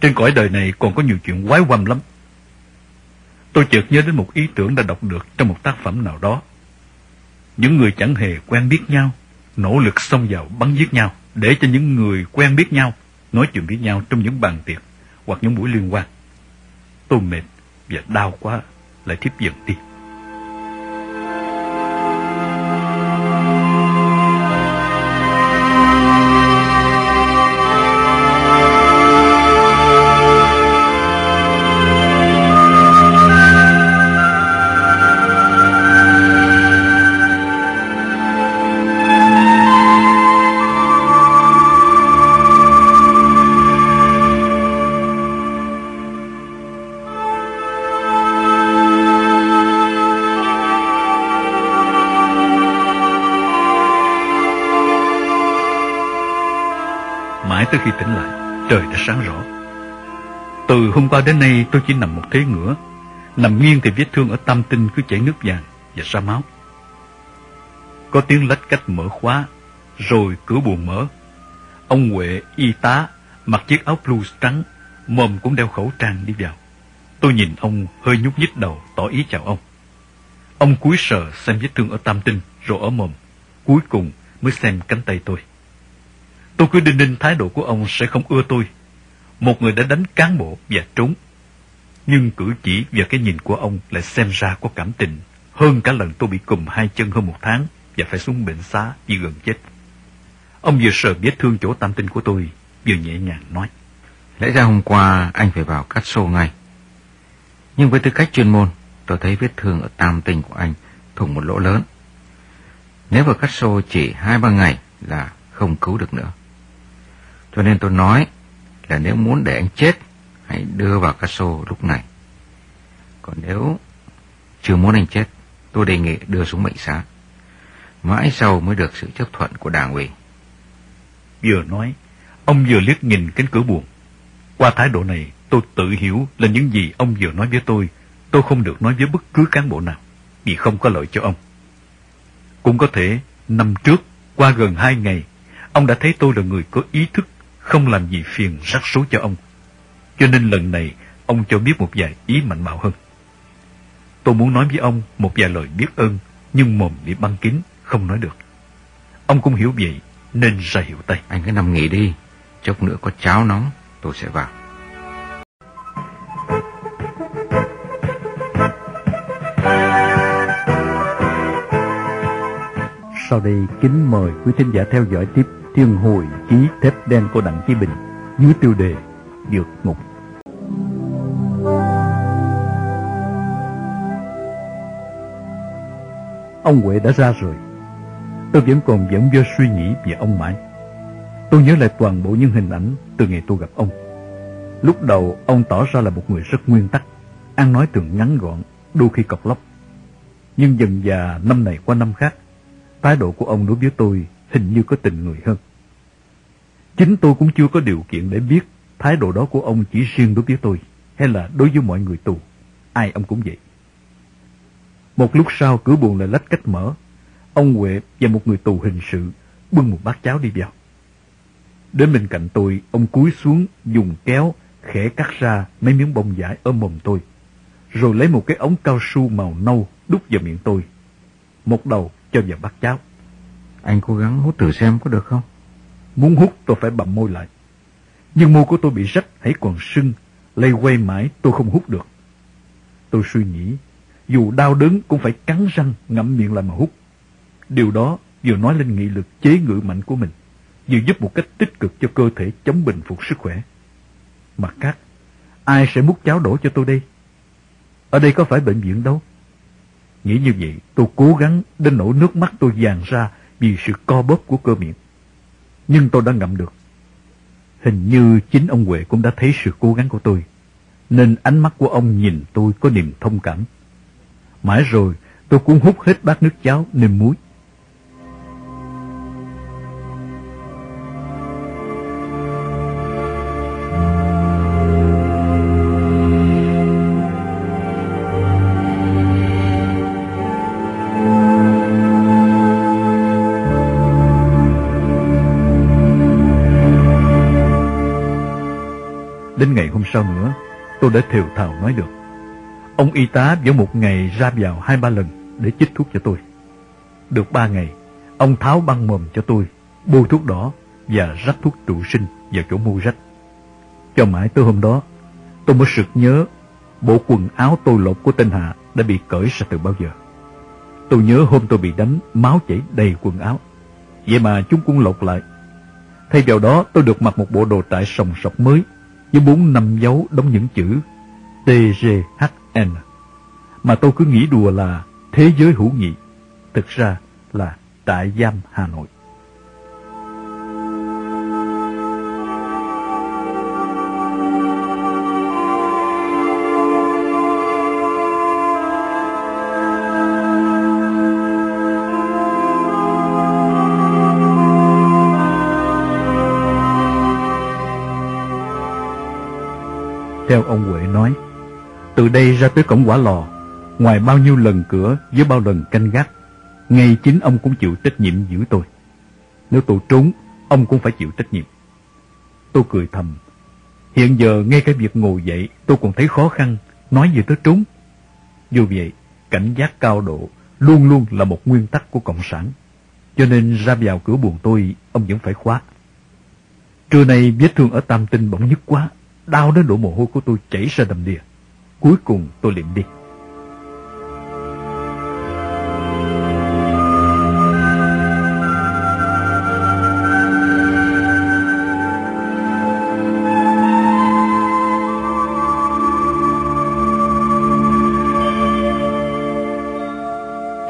[SPEAKER 1] Trên cõi đời này còn có nhiều chuyện quái quăm lắm. Tôi chợt nhớ đến một ý tưởng đã đọc được trong một tác phẩm nào đó. Những người chẳng hề quen biết nhau, nỗ lực xông vào bắn giết nhau, để cho những người quen biết nhau, nói chuyện với nhau trong những bàn tiệc hoặc những buổi liên quan. Tôi mệt và đau quá, lại thiếp dần đi. Khi tỉnh lại, trời đã sáng rõ. Từ hôm qua đến nay tôi chỉ nằm một thế ngửa, nằm nghiêng thì vết thương ở tam tinh cứ chảy nước vàng và ra máu. Có tiếng lách cách mở khóa, rồi cửa buồn mở. Ông Huệ, y tá, mặc chiếc áo blues trắng, mồm cũng đeo khẩu trang đi vào. Tôi nhìn ông hơi nhúc nhích đầu, tỏ ý chào ông. Ông cúi sờ xem vết thương ở tam tinh, rồi ở mồm. Cuối cùng mới xem cánh tay tôi. Tôi cứ đinh ninh thái độ của ông sẽ không ưa tôi. Một người đã đánh cán bộ và trốn. Nhưng cử chỉ và cái nhìn của ông lại xem ra có cảm tình hơn cả lần tôi bị cùm hai chân hơn một tháng và phải xuống bệnh xá vì gần chết. Ông vừa sờ vết thương chỗ tam tinh của tôi, vừa nhẹ nhàng nói.
[SPEAKER 4] Lẽ ra hôm qua anh phải vào cắt xô ngay. Nhưng với tư cách chuyên môn, tôi thấy vết thương ở tam tinh của anh thủng một lỗ lớn. Nếu vào cắt xô chỉ hai ba ngày là không cứu được nữa. Cho nên tôi nói là nếu muốn để anh chết, hãy đưa vào cắt xô lúc này. Còn nếu chưa muốn anh chết, tôi đề nghị đưa xuống bệnh xá. Mãi sau mới được sự chấp thuận của đảng ủy.
[SPEAKER 1] Vừa nói, ông vừa liếc nhìn cánh cửa buồn. Qua thái độ này, tôi tự hiểu là những gì ông vừa nói với tôi, tôi không được nói với bất cứ cán bộ nào, vì không có lợi cho ông. Cũng có thể, năm trước, qua gần hai ngày, ông đã thấy tôi là người có ý thức, không làm gì phiền rắc rối cho ông. Cho nên lần này, ông cho biết một vài ý mạnh bạo hơn. Tôi muốn nói với ông một vài lời biết ơn, nhưng mồm bị băng kín, không nói được. Ông cũng hiểu vậy, nên ra hiệu tay.
[SPEAKER 4] Anh cứ nằm nghỉ đi, chốc nữa có cháo nóng, tôi sẽ vào.
[SPEAKER 1] Sau đây kính mời quý thính giả theo dõi tiếp thiên hồi ký thép đen của Đặng Chí Bình dưới tiêu đề Dược Ngục. Ông Huệ đã ra rồi. Tôi vẫn còn vẫn do suy nghĩ về ông mãi. Tôi nhớ lại toàn bộ những hình ảnh từ ngày tôi gặp ông. Lúc đầu ông tỏ ra là một người rất nguyên tắc, ăn nói thường ngắn gọn, đôi khi cọc lóc. Nhưng dần già năm này qua năm khác, thái độ của ông đối với tôi hình như có tình người hơn. Chính tôi cũng chưa có điều kiện để biết thái độ đó của ông chỉ riêng đối với tôi, hay là đối với mọi người tù. Ai ông cũng vậy. Một lúc sau cửa buồn lại lách cách mở. Ông Huệ và một người tù hình sự bưng một bát cháo đi vào. Đến bên cạnh tôi, ông cúi xuống dùng kéo khẽ cắt ra mấy miếng bông vải ở mồm tôi. Rồi lấy một cái ống cao su màu nâu đút vào miệng tôi. Một đầu cho vào bát cháo.
[SPEAKER 4] Anh cố gắng hút thử xem có được không?
[SPEAKER 1] Muốn hút tôi phải bậm môi lại. Nhưng môi của tôi bị rách hãy còn sưng, lây quay mãi tôi không hút được. Tôi suy nghĩ, dù đau đớn cũng phải cắn răng ngậm miệng lại mà hút. Điều đó vừa nói lên nghị lực chế ngự mạnh của mình, vừa giúp một cách tích cực cho cơ thể chống bình phục sức khỏe. Mặt khác, ai sẽ múc cháo đổ cho tôi đây? Ở đây có phải bệnh viện đâu. Nghĩ như vậy, tôi cố gắng đến nỗi nước mắt tôi dàn ra vì sự co bóp của cơ miệng. Nhưng tôi đã ngậm được. Hình như chính ông Huệ cũng đã thấy sự cố gắng của tôi, nên ánh mắt của ông nhìn tôi có niềm thông cảm. Mãi rồi, tôi cũng hút hết bát nước cháo nêm muối. Sau nữa, tôi đã thều thào nói được. Ông y tá vẫn một ngày ra vào hai ba lần để chích thuốc cho tôi. Được ba ngày, ông tháo băng mồm cho tôi, bôi thuốc đỏ và rắc thuốc trụ sinh vào chỗ mu rách. Cho mãi tới hôm đó, tôi mới sực nhớ bộ quần áo tôi lột của tên Hạ đã bị cởi ra từ bao giờ. Tôi nhớ hôm tôi bị đánh, máu chảy đầy quần áo. Vậy mà chúng cũng lột lại. Thay vào đó, tôi được mặc một bộ đồ trại sòng sọc mới với bốn năm dấu đóng những chữ TGHN mà tôi cứ nghĩ đùa là thế giới hữu nghị, thực ra là trại giam Hà Nội. Từ đây ra tới cổng quả lò, ngoài bao nhiêu lần cửa với bao lần canh gác, ngay chính ông cũng chịu trách nhiệm giữ tôi. Nếu tôi trốn, ông cũng phải chịu trách nhiệm. Tôi cười thầm. Hiện giờ ngay cả việc ngồi dậy tôi còn thấy khó khăn, nói gì tới trốn. Dù vậy, cảnh giác cao độ luôn luôn là một nguyên tắc của Cộng sản. Cho nên ra vào cửa buồn tôi, ông vẫn phải khóa. Trưa nay vết thương ở tam tinh bỗng nhức quá, đau đến độ mồ hôi của tôi chảy ra đầm đìa. Cuối cùng tôi liệm đi.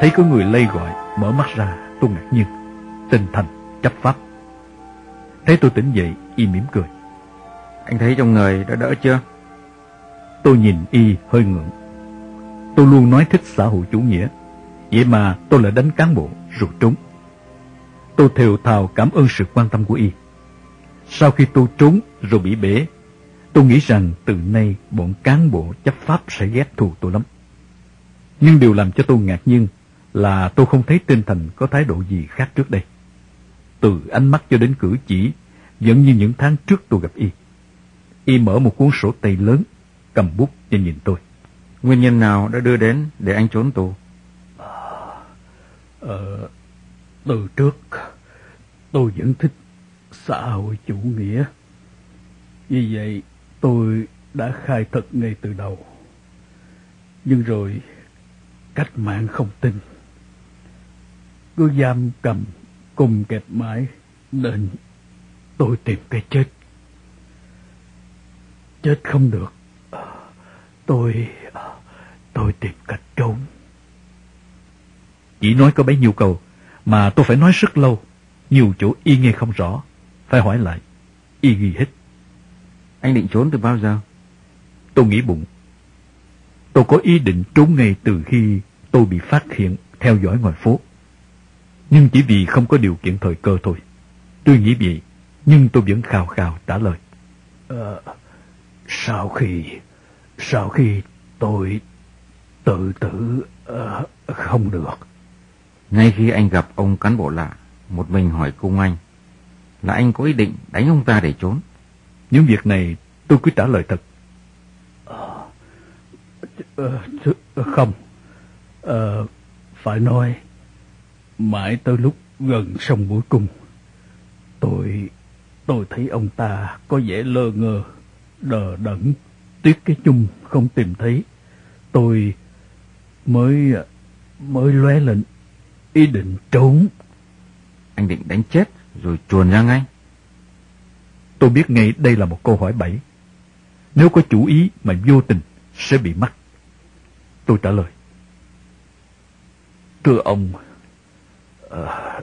[SPEAKER 1] Thấy có người lây gọi, mở mắt ra, tôi ngạc nhiên. Tinh thành, chấp pháp. Thấy tôi tỉnh dậy, y mỉm cười.
[SPEAKER 4] Anh thấy trong người đã đỡ chưa?
[SPEAKER 1] Tôi nhìn y hơi ngượng. Tôi luôn nói thích xã hội chủ nghĩa. Vậy mà tôi lại đánh cán bộ rồi trốn. Tôi thều thào cảm ơn sự quan tâm của y. Sau khi tôi trốn rồi bị bể, tôi nghĩ rằng từ nay bọn cán bộ chấp pháp sẽ ghét thù tôi lắm. Nhưng điều làm cho tôi ngạc nhiên là tôi không thấy tinh thành có thái độ gì khác trước đây. Từ ánh mắt cho đến cử chỉ, vẫn như những tháng trước tôi gặp y. Y mở một cuốn sổ tay lớn, cầm bút và nhìn tôi.
[SPEAKER 4] Nguyên nhân nào đã đưa đến để anh trốn tù?
[SPEAKER 1] Ờ, từ trước, tôi vẫn thích xã hội chủ nghĩa. Vì vậy, tôi đã khai thật ngay từ đầu. Nhưng rồi, cách mạng không tin. Cứ giam cầm, cùng kẹp mãi, nên tôi tìm cái chết. Chết không được. Tôi... tôi tìm cách trốn. Chỉ nói có bấy nhiêu câu, mà tôi phải nói rất lâu. Nhiều chỗ y nghe không rõ. Phải hỏi lại. Y ghi hết.
[SPEAKER 4] Anh định trốn từ bao giờ?
[SPEAKER 1] Tôi nghĩ bụng. Tôi có ý định trốn ngay từ khi tôi bị phát hiện theo dõi ngoài phố. Nhưng chỉ vì không có điều kiện thời cơ thôi. Tôi nghĩ vậy, nhưng tôi vẫn khào khào trả lời. Ờ, sau khi, sau khi tôi tự tử uh, không được.
[SPEAKER 4] Ngay khi anh gặp ông cán bộ lạ, một mình hỏi cung anh, là anh có ý định đánh ông ta để trốn.
[SPEAKER 1] Những việc này tôi cứ trả lời thật. Uh, uh, không, phải nói, mãi tới lúc gần sông mũi cung, tôi tôi thấy ông ta có vẻ lơ ngơ, đờ đẫn, tiếc cái chung không tìm thấy. Tôi mới mới lóe lên ý định trốn.
[SPEAKER 4] Anh định đánh chết rồi chuồn ra ngay.
[SPEAKER 1] Tôi biết ngay đây là một câu hỏi bẫy. Nếu có chủ ý mà vô tình sẽ bị mắc. Tôi trả lời. Thưa ông, à,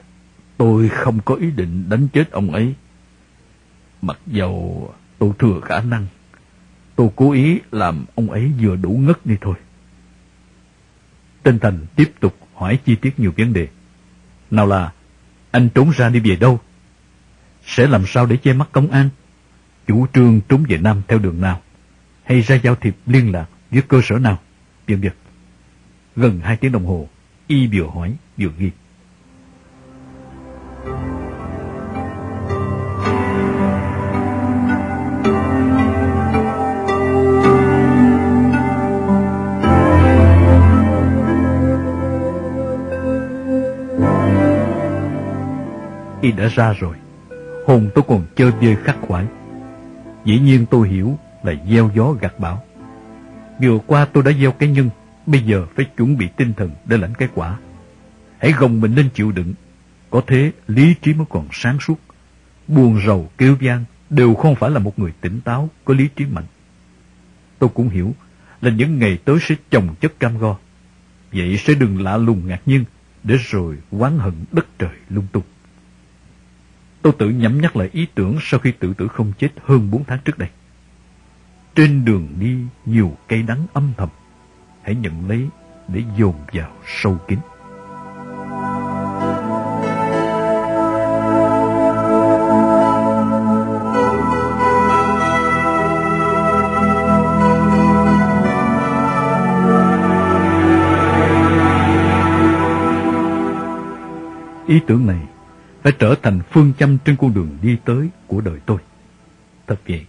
[SPEAKER 1] tôi không có ý định đánh chết ông ấy. Mặc dầu tôi thừa khả năng, tôi cố ý làm ông ấy vừa đủ ngất đi thôi. Tinh Thành tiếp tục hỏi chi tiết nhiều vấn đề. Nào là, anh trốn ra đi về đâu? Sẽ làm sao để che mắt công an? Chủ trương trốn về Nam theo đường nào? Hay ra giao thiệp liên lạc với cơ sở nào? Vân vân. Gần hai tiếng đồng hồ, y vừa hỏi vừa ghi. Y đã ra rồi. Hồn tôi còn chơi vơi khắc khoải. Dĩ nhiên tôi hiểu là gieo gió gặt bão. Vừa qua tôi đã gieo cái nhân, bây giờ phải chuẩn bị tinh thần để lãnh cái quả. Hãy gồng mình lên chịu đựng. Có thế lý trí mới còn sáng suốt. Buồn rầu kêu vang đều không phải là một người tỉnh táo, có lý trí mạnh. Tôi cũng hiểu là những ngày tới sẽ chồng chất cam go. Vậy sẽ đừng lạ lùng ngạc nhiên, để rồi oán hận đất trời lung tung. Tôi tự nhẩm nhắc lại ý tưởng sau khi tự tử không chết hơn bốn tháng trước đây. Trên đường đi, nhiều cây đắng âm thầm. Hãy nhận lấy để dồn vào sâu kín. Trở thành phương châm trên con đường đi tới của đời tôi. Thật vậy,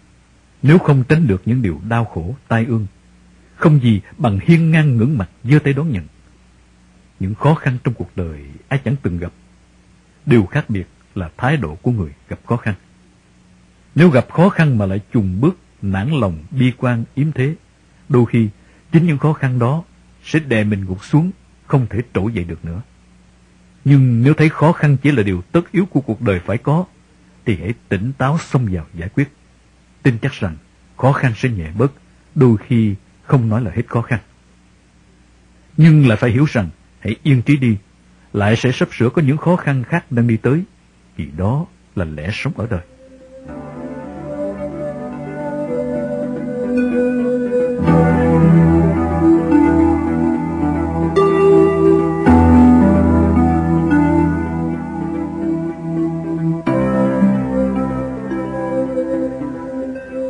[SPEAKER 1] nếu không tránh được những điều đau khổ, tai ương, không gì bằng hiên ngang ngưỡng mặt giơ tay đón nhận. Những khó khăn trong cuộc đời ai chẳng từng gặp. Điều khác biệt là thái độ của người gặp khó khăn. Nếu gặp khó khăn mà lại chùng bước, nản lòng, bi quan, yếm thế, đôi khi chính những khó khăn đó sẽ đè mình gục xuống, không thể trỗi dậy được nữa. Nhưng nếu thấy khó khăn chỉ là điều tất yếu của cuộc đời phải có, thì hãy tỉnh táo xông vào giải quyết. Tin chắc rằng khó khăn sẽ nhẹ bớt, đôi khi không nói là hết khó khăn. Nhưng lại phải hiểu rằng hãy yên trí đi, lại sẽ sắp sửa có những khó khăn khác đang đi tới, vì đó là lẽ sống ở đời.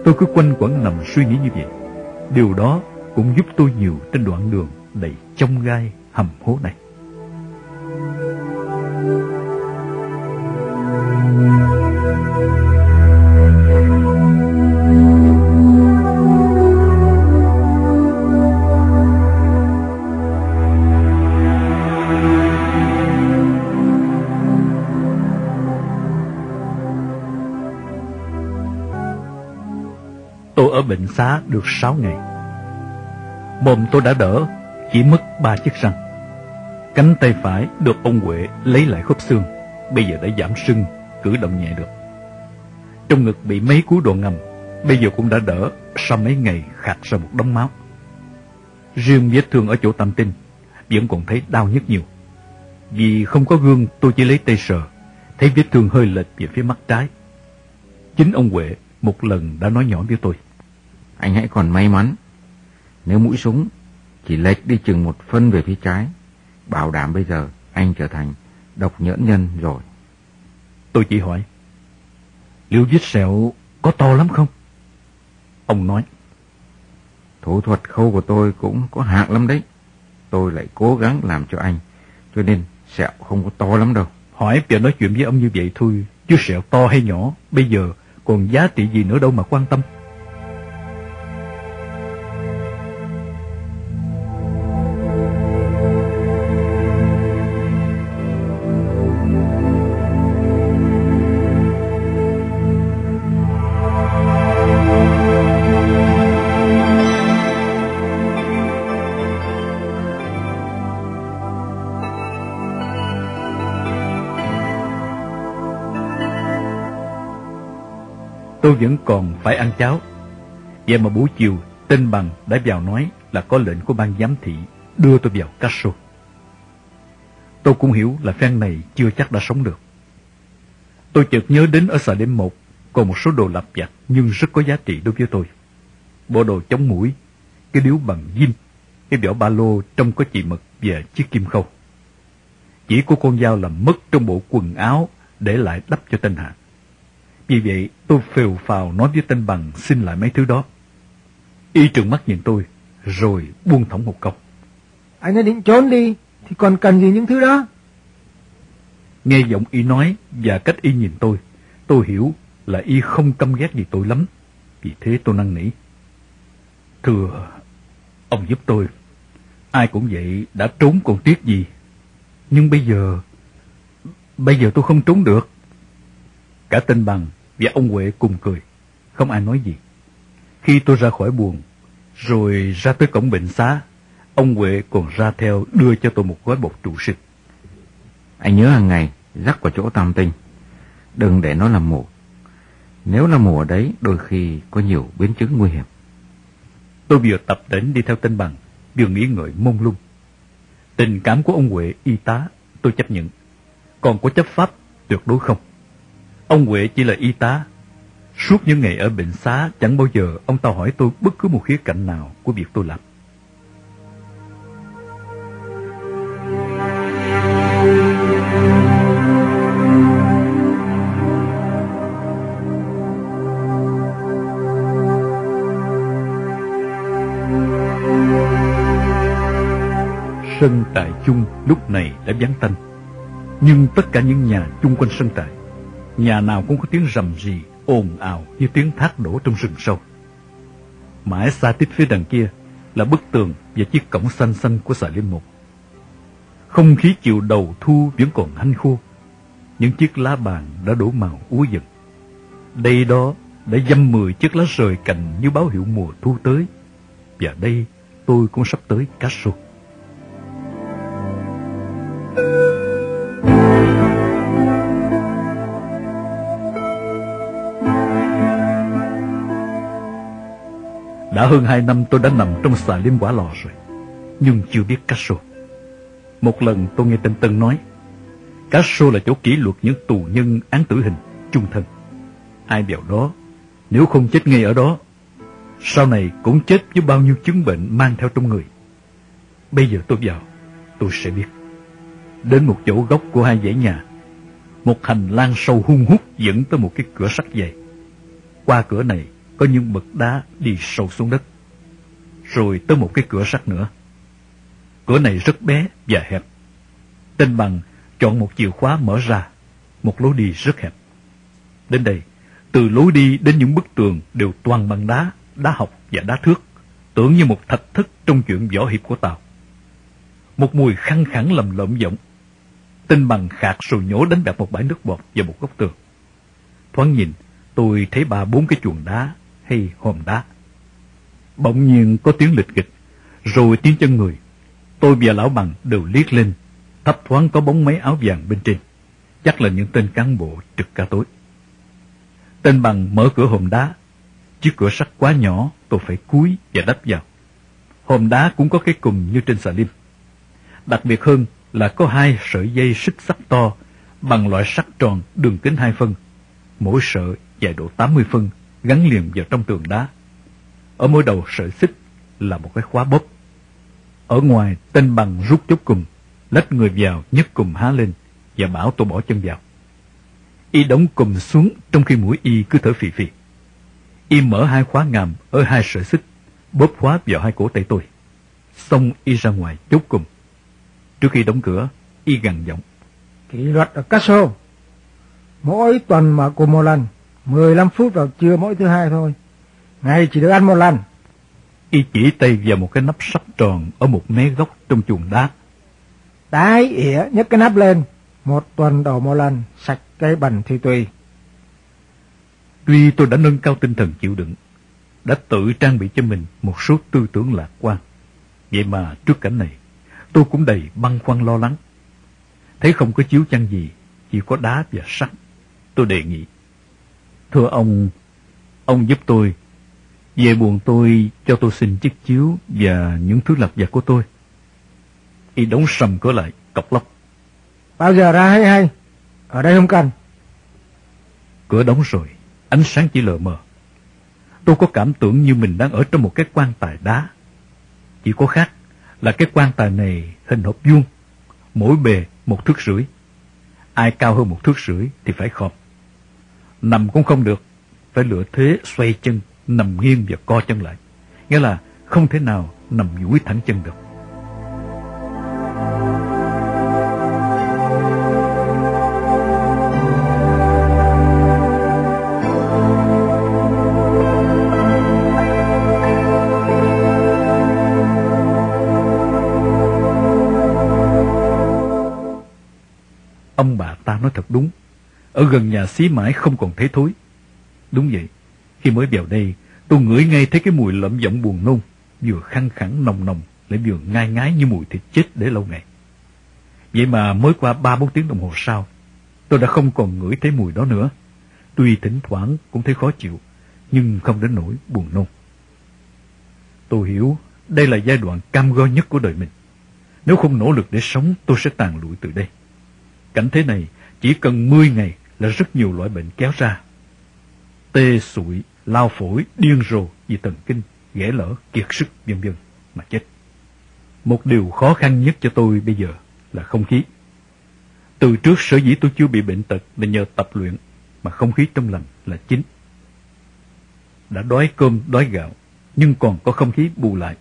[SPEAKER 1] Tôi cứ quanh quẩn nằm suy nghĩ như vậy. Điều đó cũng giúp tôi nhiều trên đoạn đường đầy chông gai, hầm hố này. Bệnh xá được 6 ngày. Mồm tôi đã đỡ, chỉ mất ba chiếc răng. Cánh tay phải được ông Huệ lấy lại khớp xương, bây giờ đã giảm sưng, cử động nhẹ được. Trong ngực bị mấy cú đồ ngầm, bây giờ cũng đã đỡ, sau mấy ngày khạc ra một đống máu. Riêng vết thương ở chỗ tâm tinh, vẫn còn thấy đau nhất nhiều. Vì không có gương, tôi chỉ lấy tay sờ, thấy vết thương hơi lệch về phía mắt trái. Chính ông Huệ một lần đã nói nhỏ với tôi.
[SPEAKER 4] Anh hãy còn may mắn. Nếu mũi súng chỉ lệch đi chừng một phân về phía trái, bảo đảm bây giờ anh trở thành độc nhẫn nhân rồi.
[SPEAKER 1] Tôi chỉ hỏi, liệu vết sẹo có to lắm không? Ông nói,
[SPEAKER 4] thủ thuật khâu của tôi cũng có hạng lắm đấy. Tôi lại cố gắng làm cho anh, cho nên sẹo không có to lắm đâu.
[SPEAKER 1] Hỏi giờ nói chuyện với ông như vậy thôi, chứ sẹo to hay nhỏ, bây giờ còn giá trị gì nữa đâu mà quan tâm. Vẫn còn phải ăn cháo. Vậy mà buổi chiều, tên bằng đã vào nói là có lệnh của ban giám thị đưa tôi vào Castro. Tôi cũng hiểu là phen này chưa chắc đã sống được. Tôi chợt nhớ đến ở xà đêm một còn một số đồ lặt vặt nhưng rất có giá trị đối với tôi. Bộ đồ chống mũi, cái điếu bằng zin, cái vỏ ba lô trong có chị mực và chiếc kim khâu. Chỉ của con dao làm mất trong bộ quần áo để lại đắp cho tên hạ. Vì vậy, tôi phều phào nói với tên bằng xin lại mấy thứ đó. Y trừng mắt nhìn tôi, rồi buông thõng một câu.
[SPEAKER 3] Anh đã định trốn đi, thì còn cần gì những thứ đó?
[SPEAKER 1] Nghe giọng Y nói và cách Y nhìn tôi, tôi hiểu là Y không căm ghét gì tôi lắm. Vì thế tôi năn nỉ. Thưa, ông giúp tôi. Ai cũng vậy, đã trốn còn tiếc gì. Nhưng bây giờ, bây giờ tôi không trốn được. Cả tên bằng và ông Huệ cùng cười, không ai nói gì. Khi tôi ra khỏi buồng, rồi ra tới cổng bệnh xá, ông Huệ còn ra theo đưa cho tôi một gói bột trụ sinh.
[SPEAKER 4] Anh nhớ hàng ngày rắc vào chỗ tam tinh, đừng để nó làm mù. Nếu là mù ở đấy, đôi khi có nhiều biến chứng nguy hiểm.
[SPEAKER 1] Tôi vừa tập đến đi theo tên bằng, vừa nghĩ ngợi mông lung. Tình cảm của ông Huệ y tá, tôi chấp nhận. Còn của chấp pháp, tuyệt đối không. Ông Huệ chỉ là y tá. Suốt những ngày ở bệnh xá, chẳng bao giờ ông ta hỏi tôi bất cứ một khía cạnh nào của việc tôi làm. Sân tại chung lúc này đã vắng tanh. Nhưng tất cả những nhà chung quanh sân trại, nhà nào cũng có tiếng rầm rì, ồn ào như tiếng thác đổ trong rừng sâu. Mãi xa tít phía đằng kia là bức tường và chiếc cổng xanh xanh của xà liêm một. Không khí chiều đầu thu vẫn còn hanh khô. Những chiếc lá bàn đã đổ màu úa dần. Đây đó đã dăm mười chiếc lá rời cành như báo hiệu mùa thu tới. Và đây tôi cũng sắp tới Castro. Đã hơn hai năm tôi đã nằm trong xà liêm quả lò rồi, nhưng chưa biết Castro. Một lần tôi nghe tên Tân nói, Castro là chỗ kỷ luật những tù nhân án tử hình, trung thân. Ai vào đó, nếu không chết ngay ở đó, sau này cũng chết với bao nhiêu chứng bệnh mang theo trong người. Bây giờ tôi vào, tôi sẽ biết. Đến một chỗ góc của hai dãy nhà, một hành lang sâu hung hút dẫn tới một cái cửa sắt dày. Qua cửa này có những bậc đá đi sâu xuống đất. Rồi tới một cái cửa sắt nữa. Cửa này rất bé và hẹp. Tên bằng chọn một chìa khóa mở ra, một lối đi rất hẹp. Đến đây, từ lối đi đến những bức tường đều toàn bằng đá, đá học và đá thước, tưởng như một thạch thất trong chuyện võ hiệp của Tàu. Một mùi khăn khẳng lầm lợm giọng. Tinh bằng khạc rồi nhổ đánh bẹp một bãi nước bọt vào một góc tường. Thoáng nhìn, tôi thấy ba bốn cái chuồng đá hay hòn đá. Bỗng nhiên có tiếng lịch kịch, rồi tiếng chân người. Tôi và lão bằng đều liếc lên, thấp thoáng có bóng mấy áo vàng bên trên. Chắc là những tên cán bộ trực ca tối. Tên bằng mở cửa hòm đá. Chiếc cửa sắt quá nhỏ, tôi phải cúi và đắp vào. Hòm đá cũng có cái cùng như trên xà lim. Đặc biệt hơn là có hai sợi dây xích sắt to bằng loại sắt tròn đường kính hai phân. Mỗi sợi dài độ 80 phân gắn liền vào trong tường đá. Ở mỗi đầu sợi xích là một cái khóa bóp. Ở ngoài, tên bằng rút chốt cùng, lách người vào, nhấc cùng há lên và bảo tôi bỏ chân vào. Y đóng cùng xuống trong khi mũi y cứ thở phì phì. Y mở hai khóa ngàm ở hai sợi xích, bóp khóa vào hai cổ tay tôi. Xong y ra ngoài chốt cùng. Trước khi đóng cửa, y gằn giọng.
[SPEAKER 3] Kỷ luật ở Casso. Mỗi tuần mở cùng một lần, 15 phút vào trưa mỗi thứ hai thôi. Ngày chỉ được ăn một lần.
[SPEAKER 1] Y chỉ tay vào một cái nắp sắt tròn ở một mé góc trong chuồng đá.
[SPEAKER 3] Tái ỉa nhấc cái nắp lên, một tuần đổ một lần, sạch cái bẩn thì tùy.
[SPEAKER 1] Tuy tôi đã nâng cao tinh thần chịu đựng, đã tự trang bị cho mình một số tư tưởng lạc quan. Vậy mà trước cảnh này, tôi cũng đầy băn khoăn lo lắng. Thấy không có chiếu chăn gì, chỉ có đá và sắt. Tôi đề nghị. Thưa ông, ông giúp tôi. Về buồn tôi cho tôi xin chiếc chiếu và những thứ lặt vặt của tôi. Y đóng sầm cửa lại, cọc lóc.
[SPEAKER 3] Bao giờ ra hay hay? Ở đây không cần.
[SPEAKER 1] Cửa đóng rồi, ánh sáng chỉ lờ mờ. Tôi có cảm tưởng như mình đang ở trong một cái quan tài đá. Chỉ có khác là cái quan tài này hình hộp vuông, mỗi bề một thước rưỡi. Ai cao hơn một thước rưỡi thì phải khom. Nằm cũng không được, phải lựa thế xoay chân, nằm nghiêng và co chân lại. Nghĩa là không thể nào nằm duỗi thẳng chân được. Ông bà ta nói thật đúng. Ở gần nhà xí mãi không còn thấy thối. Đúng vậy. Khi mới vào đây, tôi ngửi ngay thấy cái mùi lợm giọng buồn nôn. Vừa khăng khẳng nồng nồng, lại vừa ngai ngái như mùi thịt chết để lâu ngày. Vậy mà mới qua ba bốn tiếng đồng hồ sau, tôi đã không còn ngửi thấy mùi đó nữa. Tuy thỉnh thoảng cũng thấy khó chịu, nhưng không đến nỗi buồn nôn. Tôi hiểu đây là giai đoạn cam go nhất của đời mình. Nếu không nỗ lực để sống, tôi sẽ tàn lụi từ đây. Cảnh thế này, chỉ cần 10 ngày là rất nhiều loại bệnh kéo ra. Tê sụi, lao phổi, điên rồ vì thần kinh, ghẻ lỡ, kiệt sức, vân vân mà chết. Một điều khó khăn nhất cho tôi bây giờ là không khí. Từ trước sở dĩ tôi chưa bị bệnh tật là nhờ tập luyện, mà không khí trong lành là chính. Đã đói cơm, đói gạo, nhưng còn có không khí bù lại.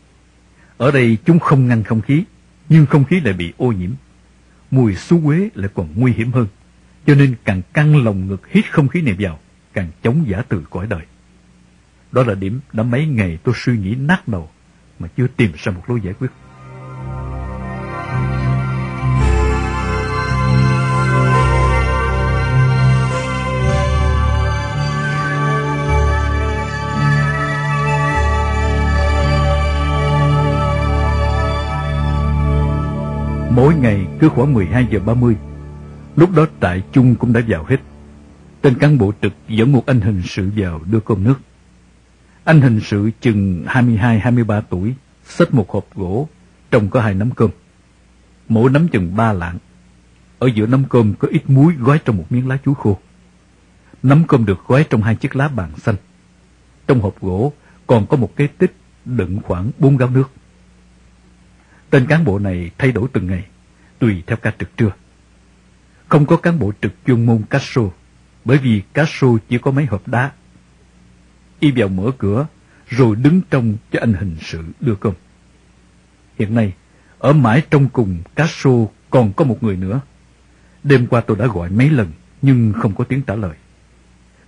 [SPEAKER 1] Ở đây chúng không ngăn không khí, nhưng không khí lại bị ô nhiễm. mùi xú quế lại còn nguy hiểm hơn, cho nên càng căng lồng ngực hít không khí này vào, càng chống giả từ cõi đời. Đó là điểm đã mấy ngày tôi suy nghĩ nát đầu mà chưa tìm ra một lối giải quyết. Mỗi ngày cứ khoảng 12 giờ 30 Lúc đó trại chung cũng đã vào hết. Tên cán bộ trực dẫn một anh hình sự vào đưa cơm nước. Anh hình sự chừng 22-23 tuổi Xách một hộp gỗ Trong có hai nắm cơm. Mỗi nắm chừng ba lạng. Ở giữa nắm cơm có ít muối gói trong một miếng lá chuối khô. Nắm cơm được gói trong hai chiếc lá bàn xanh. Trong hộp gỗ còn có một cái tích đựng khoảng bốn gáo nước. Tên cán bộ này thay đổi từng ngày, tùy theo ca trực trưa. Không có cán bộ trực chuyên môn cá sô, bởi vì cá sô chỉ có mấy hộp đá. Y vào mở cửa, rồi đứng trong cho anh hình sự đưa cơm. Hiện nay, ở mãi trong cùng cá sô còn có một người nữa. Đêm qua tôi đã gọi mấy lần, nhưng không có tiếng trả lời.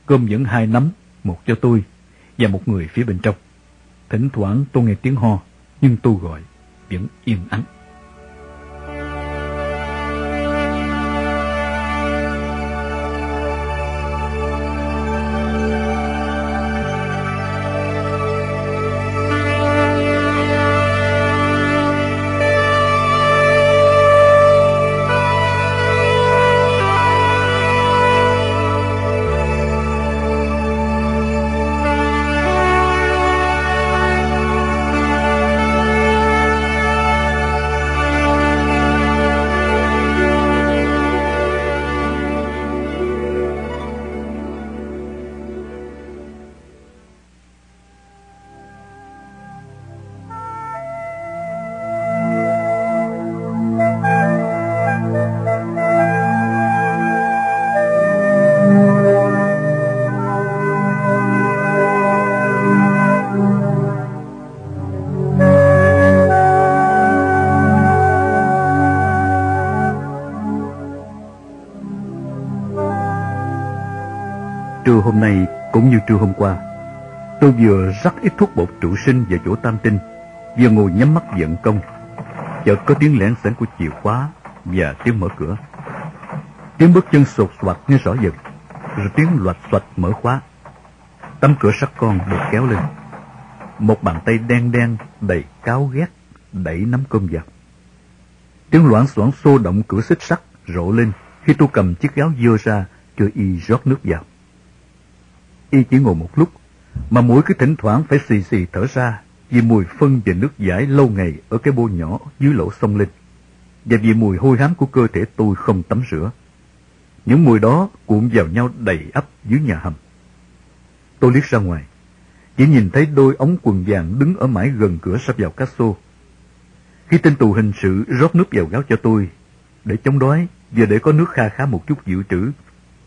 [SPEAKER 1] Cơm vẫn hai nắm, một cho tôi và một người phía bên trong. Thỉnh thoảng tôi nghe tiếng ho, nhưng tôi gọi vẫn yên ắng. Hôm nay cũng như trưa hôm qua, tôi vừa rắc ít thuốc bột trụ sinh vào chỗ tam tinh, vừa ngồi nhắm mắt vận công. Chợt có tiếng lẻn xẻn của chìa khóa và tiếng mở cửa. Tiếng bước chân sột soạt nghe rõ dần, rồi tiếng loạt xoạch mở khóa. Tấm cửa sắt con được kéo lên. Một bàn tay đen đen đầy cáo ghét đẩy nắm cơm vào. Tiếng loãng xoảng xô động cửa xích sắt rộ lên khi tôi cầm chiếc gáo dưa ra cho y rót nước vào. Y chỉ ngồi một lúc, mà mũi cứ thỉnh thoảng phải xì xì thở ra vì mùi phân và nước giải lâu ngày ở cái bô nhỏ dưới lỗ sông linh và vì mùi hôi hám của cơ thể tôi không tắm rửa. Những mùi đó cuộn vào nhau đầy ắp dưới nhà hầm. Tôi liếc ra ngoài, chỉ nhìn thấy đôi ống quần vàng đứng ở mãi gần cửa sắp vào cá xô. Khi tên tù hình sự rót nước vào gáo cho tôi, để chống đói và để có nước kha khá một chút dự trữ,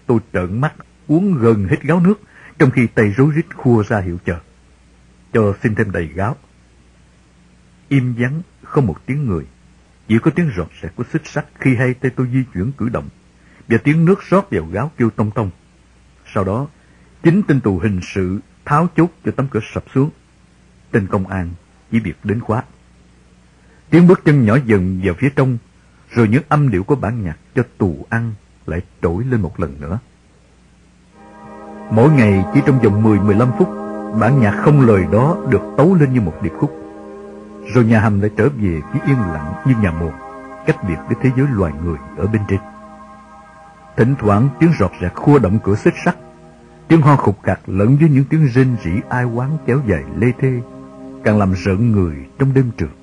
[SPEAKER 1] tôi trợn mắt uống gần hết gáo nước trong khi tay rối rít khua ra hiệu chờ. Cho xin thêm đầy gáo. Im vắng, không một tiếng người. Chỉ có tiếng rọt rẹt của xích sắt khi hai tay tôi di chuyển cử động, và tiếng nước rót vào gáo kêu tông tông. Sau đó, chính tên tù hình sự tháo chốt cho tấm cửa sập xuống. Tên công an chỉ việc đến khóa. Tiếng bước chân nhỏ dần vào phía trong, rồi những âm điệu của bản nhạc cho tù ăn lại trỗi lên một lần nữa. Mỗi ngày chỉ trong vòng 10-15 phút, bản nhạc không lời đó được tấu lên như một điệp khúc. Rồi nhà hầm lại trở về với yên lặng như nhà mồ, cách biệt với thế giới loài người ở bên trên. Thỉnh thoảng tiếng rọt rạc khua động cửa xích sắt, tiếng ho khục khạc lẫn với những tiếng rên rỉ ai oán kéo dài lê thê, càng làm rợn người trong đêm trường.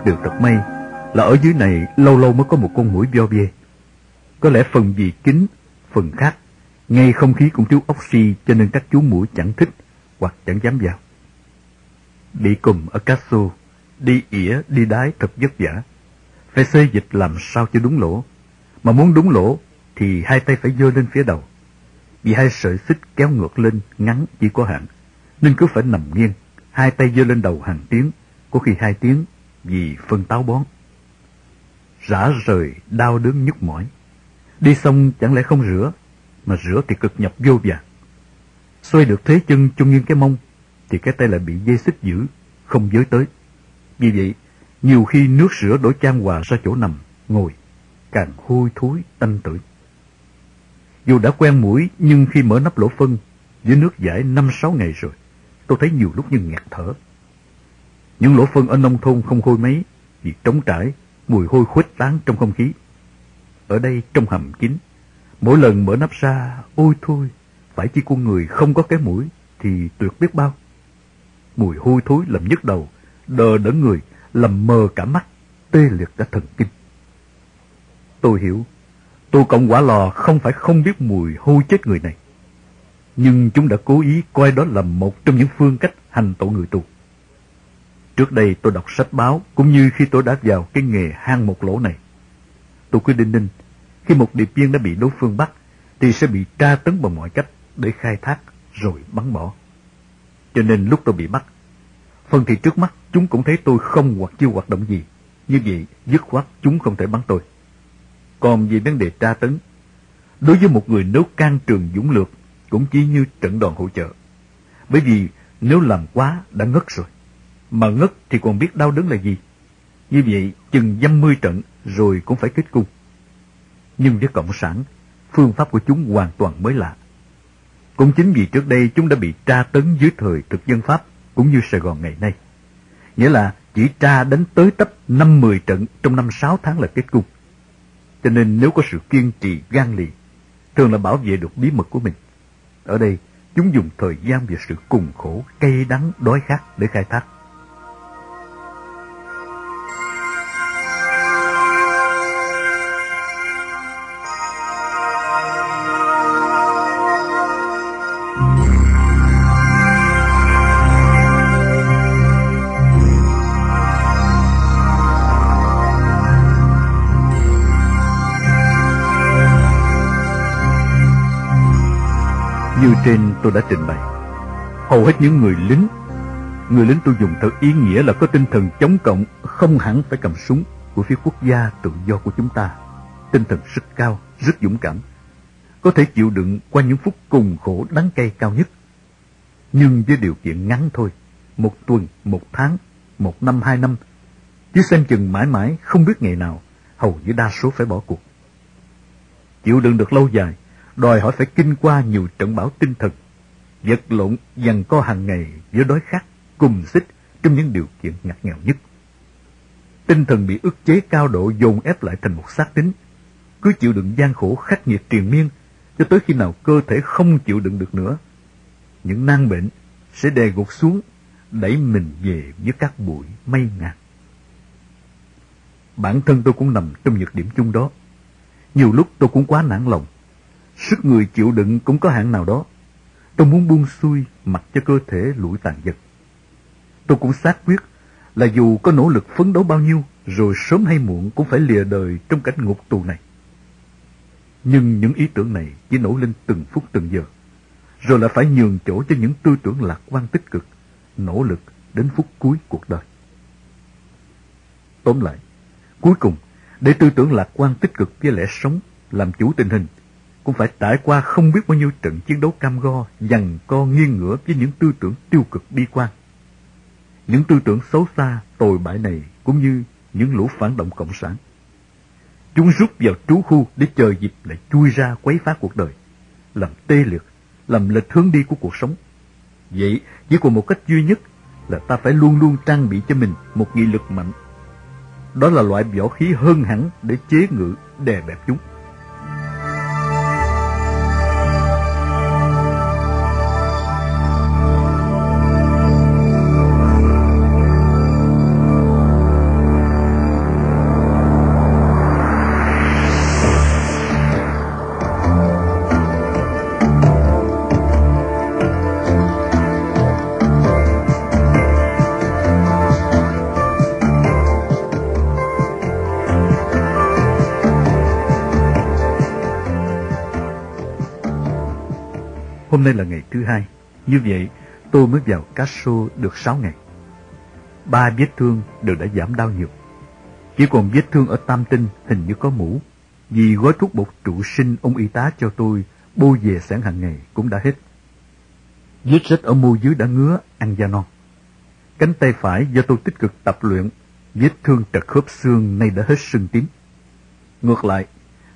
[SPEAKER 1] Một điều thật may là ở dưới này lâu lâu mới có một con mũi vo bê. Có lẽ phần vì kín, phần khác, ngay không khí cũng thiếu oxy cho nên các chú mũi chẳng thích hoặc chẳng dám vào. bị cùm ở Casso, đi ỉa, đi đái thật vất vả. Phải xê dịch làm sao cho đúng lỗ. Mà muốn đúng lỗ thì hai tay phải dơ lên phía đầu. Vì hai sợi xích kéo ngược lên ngắn chỉ có hạn, nên cứ phải nằm nghiêng, hai tay dơ lên đầu hàng tiếng, có khi hai tiếng vì phân táo bón. Rã rời, đau đớn nhức mỏi. Đi xong chẳng lẽ không rửa, mà rửa thì cực nhập vô vàng. Xoay được thế chân chung nghiêng cái mông, thì cái tay lại bị dây xích giữ, không giới tới. Vì vậy, nhiều khi nước rửa đổ chan hòa ra chỗ nằm, ngồi, càng hôi thối, tanh tưởi. Dù đã quen mũi, nhưng khi mở nắp lỗ phân, dưới nước giải năm sáu ngày rồi, tôi thấy nhiều lúc như ngạt thở. Những lỗ phân ở nông thôn không hôi mấy, vì trống trải, mùi hôi khuếch tán trong không khí. Ở đây trong hầm kín, mỗi lần mở nắp ra, ôi thôi, phải chi con người không có cái mũi thì tuyệt biết bao. Mùi hôi thối làm nhức đầu, đờ đẫn người, làm mờ cả mắt, tê liệt cả thần kinh. Tôi hiểu, tôi cộng quả lò không phải không biết mùi hôi chết người này. Nhưng chúng đã cố ý coi đó là một trong những phương cách hành tội người tù. Trước đây tôi đọc sách báo cũng như khi tôi đã vào cái nghề hang một lỗ này. Tôi cứ đinh ninh, khi một điệp viên đã bị đối phương bắt thì sẽ bị tra tấn bằng mọi cách để khai thác rồi bắn bỏ. Cho nên lúc tôi bị bắt, phần thì trước mắt chúng cũng thấy tôi không hoặc chưa hoạt động gì. Như vậy, dứt khoát chúng không thể bắn tôi. Còn về vấn đề tra tấn, đối với một người nếu can trường dũng lược cũng chỉ như trận đòn hỗ trợ. Bởi vì nếu làm quá đã ngất rồi, mà ngất thì còn biết đau đớn là gì. Như vậy, chừng dăm mươi trận rồi cũng phải kết cung. Nhưng với Cộng sản, phương pháp của chúng hoàn toàn mới lạ. Cũng chính vì trước đây chúng đã bị tra tấn dưới thời thực dân Pháp cũng như Sài Gòn ngày nay. Nghĩa là chỉ tra đánh tới tấp năm mười trận trong năm sáu tháng là kết cung. Cho nên nếu có sự kiên trì gan lì, thường là bảo vệ được bí mật của mình. Ở đây, chúng dùng thời gian và sự cùng khổ, cay đắng, đói khát để khai thác. Tôi đã trình bày, hầu hết những người lính, người lính tôi dùng theo ý nghĩa là có tinh thần chống cộng, không hẳn phải cầm súng của phía quốc gia tự do của chúng ta. Tinh thần rất cao, rất dũng cảm, có thể chịu đựng qua những phút cùng khổ đắng cay cao nhất. Nhưng với điều kiện ngắn thôi, một tuần, một tháng, một năm, hai năm, chứ xem chừng mãi mãi không biết ngày nào, hầu như đa số phải bỏ cuộc. Chịu đựng được lâu dài, đòi hỏi phải kinh qua nhiều trận bão tinh thần, vật lộn dằn co hàng ngày với đói khát, cùng xích trong những điều kiện ngặt nghèo nhất. Tinh thần bị ức chế cao độ dồn ép lại thành một xác tính, cứ chịu đựng gian khổ khắc nghiệt triền miên cho tới khi nào cơ thể không chịu đựng được nữa. Những nan bệnh sẽ đè gục xuống, đẩy mình về với các bụi mây ngàn. Bản thân tôi cũng nằm trong nhược điểm chung đó. Nhiều lúc tôi cũng quá nản lòng, Sức người chịu đựng cũng có hạn nào đó. Tôi muốn buông xuôi mặc cho cơ thể lủi tàn vật. Tôi cũng xác quyết là dù có nỗ lực phấn đấu bao nhiêu, rồi sớm hay muộn cũng phải lìa đời trong cảnh ngục tù này. Nhưng những ý tưởng này chỉ nổi lên từng phút từng giờ, rồi lại phải nhường chỗ cho những tư tưởng lạc quan tích cực, nỗ lực đến phút cuối cuộc đời. Tóm lại, cuối cùng, để tư tưởng lạc quan tích cực với lẽ sống, làm chủ tình hình, cũng phải trải qua không biết bao nhiêu trận chiến đấu cam go, dằn co nghiêng ngửa với những tư tưởng tiêu cực bi quan. Những tư tưởng xấu xa, tồi bại này cũng như những lũ phản động cộng sản. Chúng rút vào trú khu để chờ dịp lại chui ra quấy phá cuộc đời, làm tê liệt, làm lệch hướng đi của cuộc sống. Vậy chỉ còn một cách duy nhất là ta phải luôn luôn trang bị cho mình một nghị lực mạnh. Đó là loại võ khí hơn hẳn để chế ngự, đè bẹp chúng. Hôm nay là ngày thứ hai. Như vậy, tôi mới vào Castro được sáu ngày. Ba vết thương đều đã giảm đau nhiều. Chỉ còn vết thương ở tam tinh hình như có mũ. Vì gói thuốc bột trụ sinh ông y tá cho tôi bôi về sẵn hàng ngày cũng đã hết. Vết rách ở môi dưới đã ngứa, ăn da non. Cánh tay phải do tôi tích cực tập luyện, vết thương trật khớp xương nay đã hết sưng tím. Ngược lại,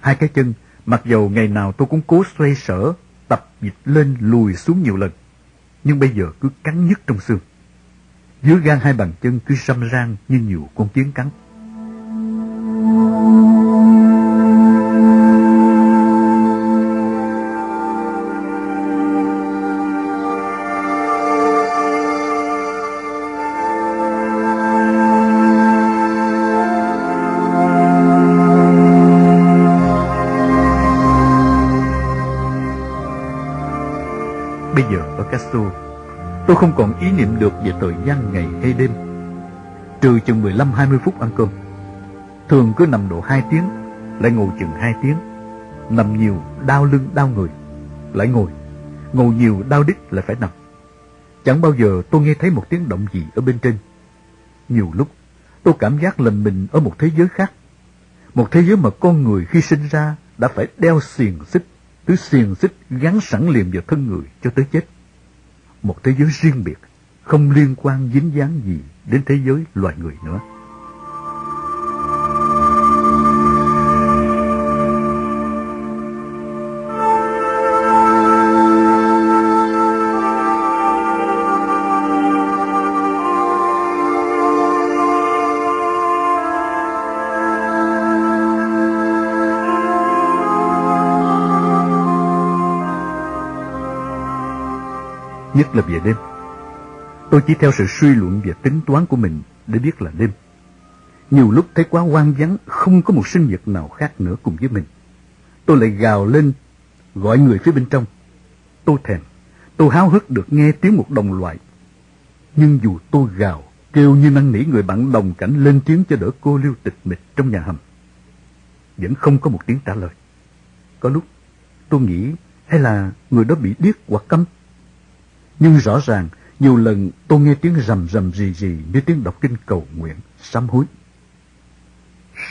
[SPEAKER 1] hai cái chân, mặc dầu ngày nào tôi cũng cố xoay sở, tập dịch lên lùi xuống nhiều lần, nhưng bây giờ cứ cắn nhức trong xương. Dưới gan hai bàn chân cứ xăm ran như nhiều con kiến cắn. Tôi không còn ý niệm được về thời gian ngày hay đêm. Trừ chừng 15-20 phút ăn cơm. Thường cứ nằm độ 2 tiếng, lại ngồi chừng 2 tiếng. Nằm nhiều, đau lưng, đau người. Lại ngồi, ngồi nhiều, đau đít lại phải nằm. Chẳng bao giờ tôi nghe thấy một tiếng động gì ở bên trên. Nhiều lúc, tôi cảm giác là mình ở một thế giới khác. Một thế giới mà con người khi sinh ra đã phải đeo xiềng xích thứ xiềng xích gắn sẵn liền vào thân người cho tới chết. Một thế giới riêng biệt, không liên quan dính dáng gì đến thế giới loài người nữa. Nhất là về đêm. Tôi chỉ theo sự suy luận và tính toán của mình để biết là đêm. Nhiều lúc thấy quá hoang vắng, không có một sinh vật nào khác nữa cùng với mình. Tôi lại gào lên, gọi người phía bên trong. Tôi thèm, tôi háo hức được nghe tiếng một đồng loại. Nhưng dù tôi gào, kêu như năn nỉ người bạn đồng cảnh lên tiếng cho đỡ cô lưu tịch mịch trong nhà hầm. Vẫn không có một tiếng trả lời. Có lúc tôi nghĩ hay là người đó bị điếc hoặc câm nhưng rõ ràng, nhiều lần tôi nghe tiếng rầm rầm rì rì như tiếng đọc kinh cầu nguyện, sám hối.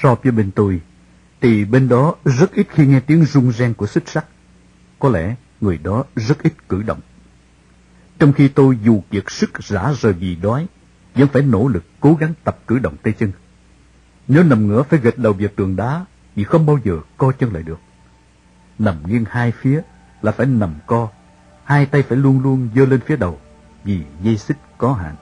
[SPEAKER 1] So với bên tôi, thì bên đó rất ít khi nghe tiếng rung ren của xích sắt. Có lẽ người đó rất ít cử động. Trong khi tôi dù kiệt sức rã rời vì đói, vẫn phải nỗ lực cố gắng tập cử động tay chân. Nếu nằm ngửa phải gật đầu vào tường đá, vì không bao giờ co chân lại được. Nằm nghiêng hai phía là phải nằm co hai tay phải luôn luôn giơ lên phía đầu vì dây xích có hạn.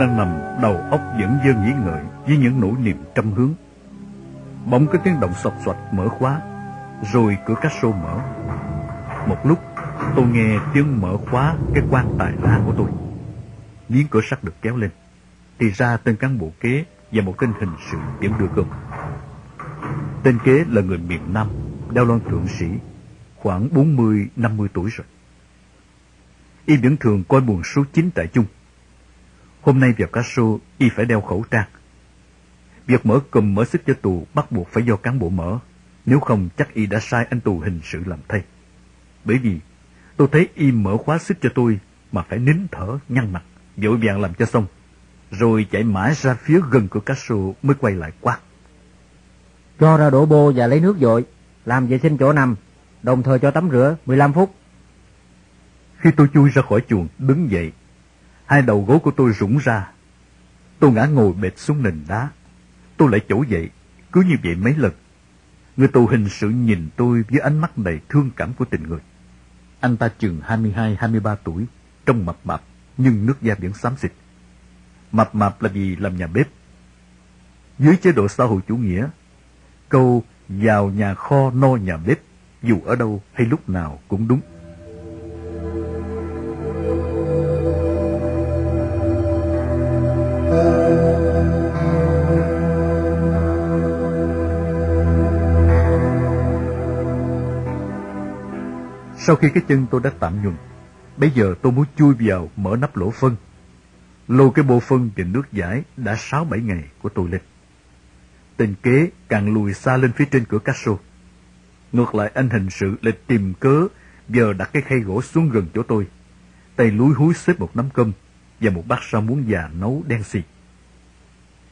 [SPEAKER 1] Đang nằm đầu óc vẫn dơ nghĩ ngợi với những nỗi niềm trăm hướng. Bỗng có tiếng động sột soạt mở khóa, rồi cửa cách xô mở. Một lúc tôi nghe tiếng mở khóa cái quan tài lá của tôi. Miếng cửa sắt được kéo lên. Thì ra tên cán bộ kế và một tên hình sự vẫn đưa cơm. Tên kế là người miền Nam, đeo lon thượng sĩ, khoảng 40-50 tuổi rồi. Y vẫn thường coi buồn số 9 tại chung Hôm nay vào Castro, y phải đeo khẩu trang. Việc mở cùm mở xích cho tù bắt buộc phải do cán bộ mở, nếu không chắc y đã sai anh tù hình sự làm thay. Bởi vì tôi thấy y mở khóa xích cho tôi mà phải nín thở, nhăn mặt, vội vàng làm cho xong. Rồi chạy mãi ra phía gần cửa Castro mới quay lại quát.
[SPEAKER 5] Cho ra đổ bô và lấy nước dội, làm vệ sinh chỗ nằm, đồng thời cho tắm rửa 15 phút.
[SPEAKER 1] Khi tôi chui ra khỏi chuồng, đứng dậy, Hai đầu gối của tôi rủng ra. Tôi ngã ngồi bệt xuống nền đá. Tôi lại chỗ dậy, cứ như vậy mấy lần. Người tù hình sự nhìn tôi với ánh mắt đầy thương cảm của tình người. Anh ta chừng 22-23 tuổi, trông mập mạp, nhưng nước da vẫn xám xịt. Mập mạp là vì làm nhà bếp. Dưới chế độ xã hội chủ nghĩa, câu vào nhà kho no nhà bếp, dù ở đâu hay lúc nào cũng đúng. Sau khi cái chân tôi đã tạm nhuần, bây giờ tôi muốn chui vào mở nắp lỗ phân. Lôi cái bộ phân và nước giải đã sáu bảy ngày của tôi lên. Tình kế càng lùi xa lên phía trên cửa Castro. Ngược lại anh hình sự lại tìm cớ giờ đặt cái khay gỗ xuống gần chỗ tôi. Tay lúi húi xếp một nắm cơm và một bát rau muống già nấu đen xì.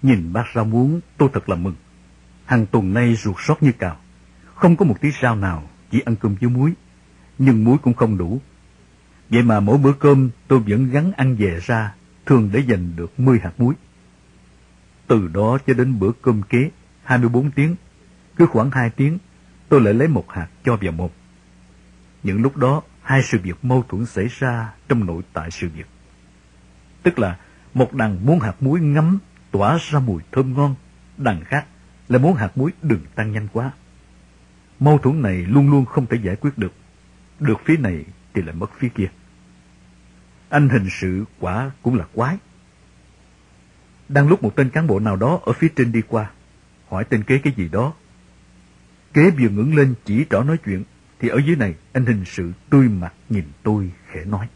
[SPEAKER 1] Nhìn bát rau muống tôi thật là mừng. Hàng tuần nay ruột sót như cào. Không có một tí rau nào, chỉ ăn cơm với muối nhưng muối cũng không đủ. Vậy mà mỗi bữa cơm tôi vẫn gắn ăn về ra, thường để dành được 10 hạt muối. Từ đó cho đến bữa cơm kế, 24 tiếng, cứ khoảng 2 tiếng, tôi lại lấy một hạt cho vào mồm. Những lúc đó, hai sự việc mâu thuẫn xảy ra trong nội tại sự việc. Tức là một đằng muốn hạt muối ngấm tỏa ra mùi thơm ngon, đằng khác là muốn hạt muối đừng tăng nhanh quá. Mâu thuẫn này luôn luôn không thể giải quyết được được phía này thì lại mất phía kia. Anh hình sự quả cũng là quái. Đang lúc một tên cán bộ nào đó ở phía trên đi qua, hỏi tên kế cái gì đó. Kế vừa ngẩng lên chỉ trỏ nói chuyện, thì ở dưới này anh hình sự tươi mặt nhìn tôi khẽ nói.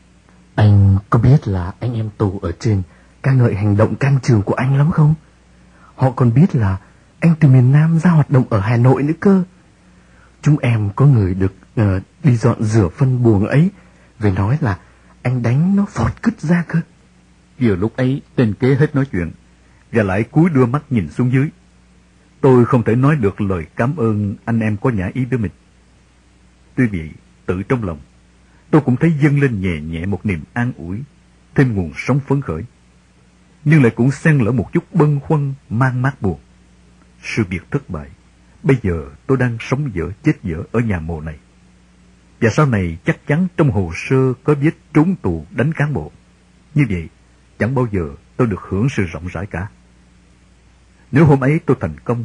[SPEAKER 6] Anh có biết là anh em tù ở trên ca ngợi hành động can trường của anh lắm không? Họ còn biết là anh từ miền Nam ra hoạt động ở Hà Nội nữa cơ. Chúng em có người được uh, đi dọn rửa phân buồng ấy, về nói là anh đánh nó phọt cứt ra cơ.
[SPEAKER 1] Vừa lúc ấy, tên kế hết nói chuyện, và lại cúi đưa mắt nhìn xuống dưới. Tôi không thể nói được lời cảm ơn anh em có nhã ý với mình. Tuy vậy, tự trong lòng, tôi cũng thấy dâng lên nhẹ nhẹ một niềm an ủi, thêm nguồn sống phấn khởi. Nhưng lại cũng xen lẫn một chút bâng khuâng, mang mát buồn. Sự việc thất bại, bây giờ tôi đang sống dở chết dở ở nhà mồ này. Và sau này chắc chắn trong hồ sơ có viết trốn tù đánh cán bộ. Như vậy, chẳng bao giờ tôi được hưởng sự rộng rãi cả. Nếu hôm ấy tôi thành công,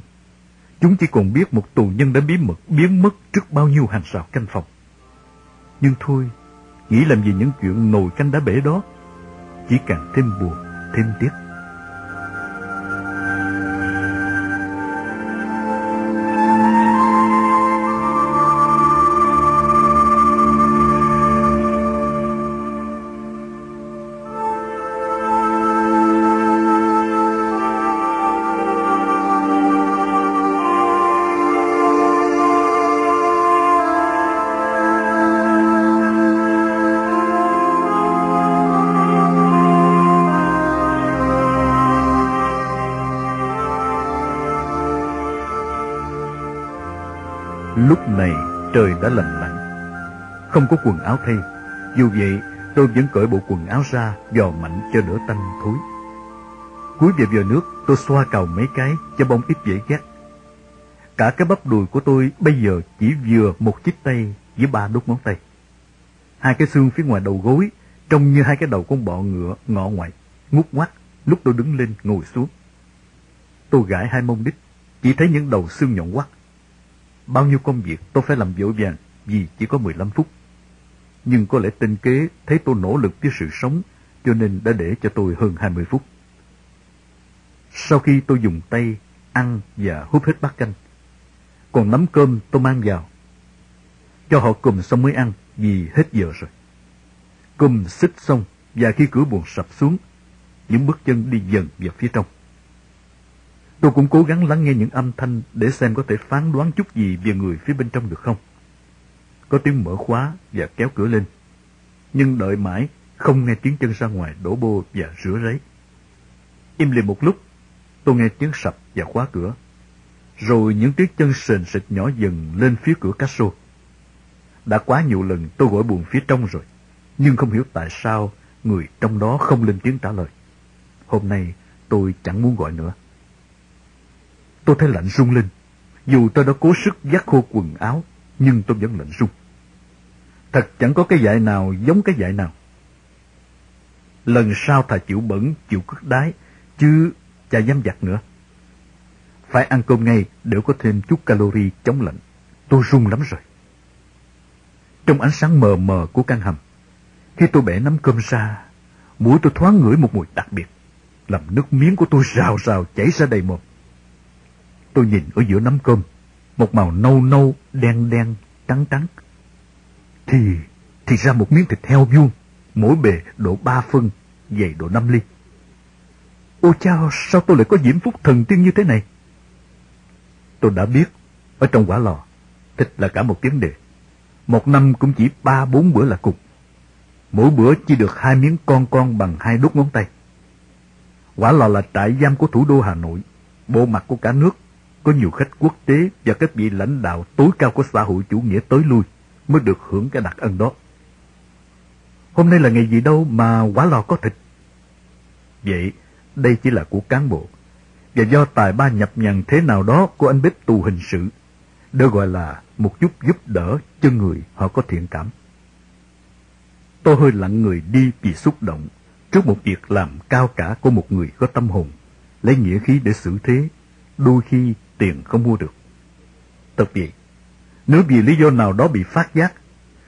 [SPEAKER 1] chúng chỉ còn biết một tù nhân đã bí mật biến mất trước bao nhiêu hàng rào canh phòng. Nhưng thôi, nghĩ làm gì những chuyện nồi canh đá bể đó, chỉ càng thêm buồn, thêm tiếc. Không có quần áo thay. Dù vậy, tôi vẫn cởi bộ quần áo ra, Dò mạnh cho đỡ tanh thối. Cúi về vòi nước, Tôi xoa cầu mấy cái cho bông ít dễ ghét. Cả cái bắp đùi của tôi Bây giờ chỉ vừa một chiếc tay Với ba đốt ngón tay. Hai cái xương phía ngoài đầu gối, Trông như hai cái đầu con bọ ngựa ngọ ngoại, Ngút ngoắt lúc tôi đứng lên ngồi xuống. Tôi gãi hai mông đít, Chỉ thấy những đầu xương nhọn quắt Bao nhiêu công việc tôi phải làm vội vàng vì chỉ có 15 phút. Nhưng có lẽ tinh kế thấy tôi nỗ lực với sự sống cho nên đã để cho tôi hơn 20 phút. Sau khi tôi dùng tay ăn và hút hết bát canh, còn nắm cơm tôi mang vào. Cho họ cùng xong mới ăn vì hết giờ rồi. Cùm xích xong và khi cửa buồn sập xuống, những bước chân đi dần vào phía trong. Tôi cũng cố gắng lắng nghe những âm thanh để xem có thể phán đoán chút gì về người phía bên trong được không. Có tiếng mở khóa và kéo cửa lên. Nhưng đợi mãi, không nghe tiếng chân ra ngoài đổ bô và rửa ráy. Im lìm một lúc, tôi nghe tiếng sập và khóa cửa. Rồi những tiếng chân sền sệt nhỏ dần lên phía cửa Castro. Đã quá nhiều lần tôi gọi buồn phía trong rồi, nhưng không hiểu tại sao người trong đó không lên tiếng trả lời. Hôm nay tôi chẳng muốn gọi nữa. Tôi thấy lạnh rung lên. Dù tôi đã cố sức dắt khô quần áo, nhưng tôi vẫn lạnh sung. Thật chẳng có cái dạy nào giống cái dạy nào. Lần sau thà chịu bẩn, chịu cất đái, chứ chả dám giặt nữa. Phải ăn cơm ngay để có thêm chút calori chống lạnh. Tôi run lắm rồi. Trong ánh sáng mờ mờ của căn hầm, khi tôi bẻ nắm cơm ra, mũi tôi thoáng ngửi một mùi đặc biệt, làm nước miếng của tôi rào rào chảy ra đầy mồm. Tôi nhìn ở giữa nắm cơm, một màu nâu nâu, đen đen, trắng trắng. Thì, thì ra một miếng thịt heo vuông, mỗi bề độ ba phân, dày độ năm ly. Ôi chao, sao tôi lại có diễm phúc thần tiên như thế này? Tôi đã biết, ở trong quả lò, thịt là cả một vấn đề. Một năm cũng chỉ ba bốn bữa là cục Mỗi bữa chỉ được hai miếng con con bằng hai đốt ngón tay. Quả lò là trại giam của thủ đô Hà Nội, bộ mặt của cả nước, có nhiều khách quốc tế và các vị lãnh đạo tối cao của xã hội chủ nghĩa tới lui mới được hưởng cái đặc ân đó. Hôm nay là ngày gì đâu mà quả lò có thịt. Vậy, đây chỉ là của cán bộ. Và do tài ba nhập nhằn thế nào đó của anh bếp tù hình sự, được gọi là một chút giúp đỡ cho người họ có thiện cảm. Tôi hơi lặng người đi vì xúc động trước một việc làm cao cả của một người có tâm hồn, lấy nghĩa khí để xử thế, đôi khi tiền không mua được. Thật vậy, nếu vì lý do nào đó bị phát giác,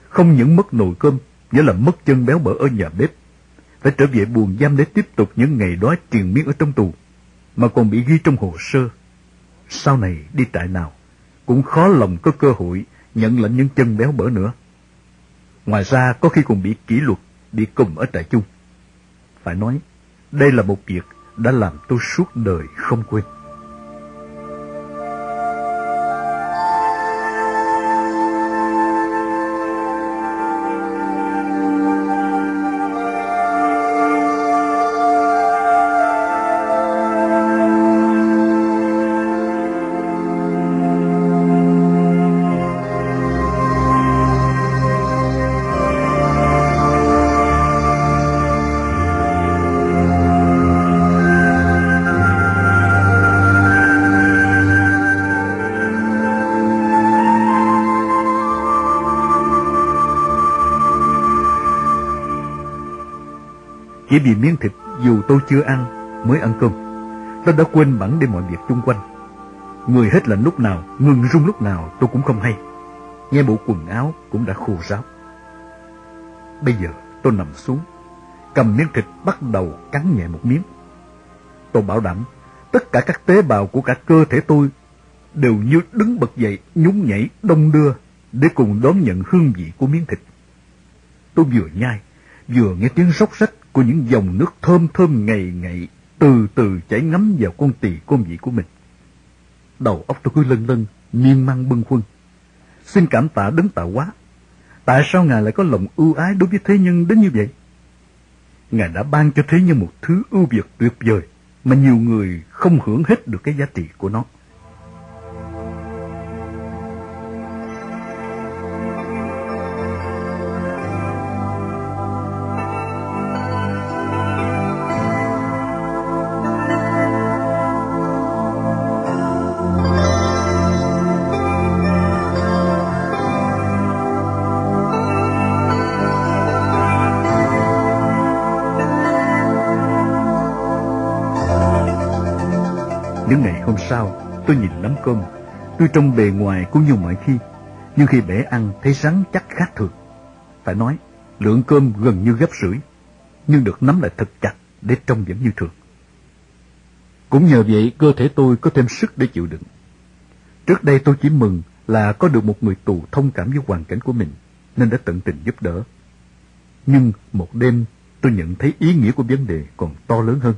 [SPEAKER 1] không những mất nồi cơm, nghĩa là mất chân béo bở ở nhà bếp, phải trở về buồn giam để tiếp tục những ngày đó triền miên ở trong tù, mà còn bị ghi trong hồ sơ. Sau này đi trại nào, cũng khó lòng có cơ hội nhận lãnh những chân béo bở nữa. Ngoài ra có khi còn bị kỷ luật, bị cùng ở trại chung. Phải nói, đây là một việc đã làm tôi suốt đời không quên. Chỉ vì miếng thịt dù tôi chưa ăn mới ăn cơm, tôi đã quên bẵng đi mọi việc chung quanh. Người hết lạnh lúc nào, ngừng rung lúc nào tôi cũng không hay. Nghe bộ quần áo cũng đã khô ráo. Bây giờ tôi nằm xuống, cầm miếng thịt bắt đầu cắn nhẹ một miếng. Tôi bảo đảm tất cả các tế bào của cả cơ thể tôi đều như đứng bật dậy, nhún nhảy, đông đưa để cùng đón nhận hương vị của miếng thịt. Tôi vừa nhai, vừa nghe tiếng róc rách của những dòng nước thơm thơm ngày ngậy từ từ chảy ngấm vào con tỳ con vị của mình. Đầu óc tôi cứ lân lân, miên man bâng khuâng. Xin cảm tạ đấng tạo hóa. Tại sao Ngài lại có lòng ưu ái đối với thế nhân đến như vậy? Ngài đã ban cho thế nhân một thứ ưu việt tuyệt vời mà nhiều người không hưởng hết được cái giá trị của nó. Tuy trong bề ngoài cũng như mọi khi, nhưng khi bẻ ăn thấy rắn chắc khác thường. Phải nói, lượng cơm gần như gấp rưỡi, nhưng được nắm lại thật chặt để trông vẫn như thường. Cũng nhờ vậy cơ thể tôi có thêm sức để chịu đựng. Trước đây tôi chỉ mừng là có được một người tù thông cảm với hoàn cảnh của mình, nên đã tận tình giúp đỡ. Nhưng một đêm tôi nhận thấy ý nghĩa của vấn đề còn to lớn hơn.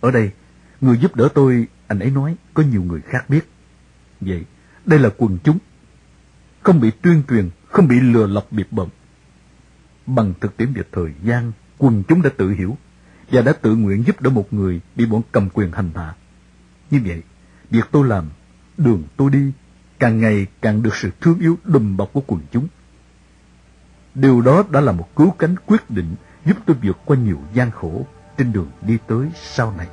[SPEAKER 1] Ở đây, người giúp đỡ tôi anh ấy nói có nhiều người khác biết. Vậy, đây là quần chúng. Không bị tuyên truyền, không bị lừa lọc biệt bợm. Bằng thực tiễn về thời gian, quần chúng đã tự hiểu và đã tự nguyện giúp đỡ một người bị bọn cầm quyền hành hạ. Như vậy, việc tôi làm, đường tôi đi, càng ngày càng được sự thương yêu đùm bọc của quần chúng. Điều đó đã là một cứu cánh quyết định giúp tôi vượt qua nhiều gian khổ trên đường đi tới sau này.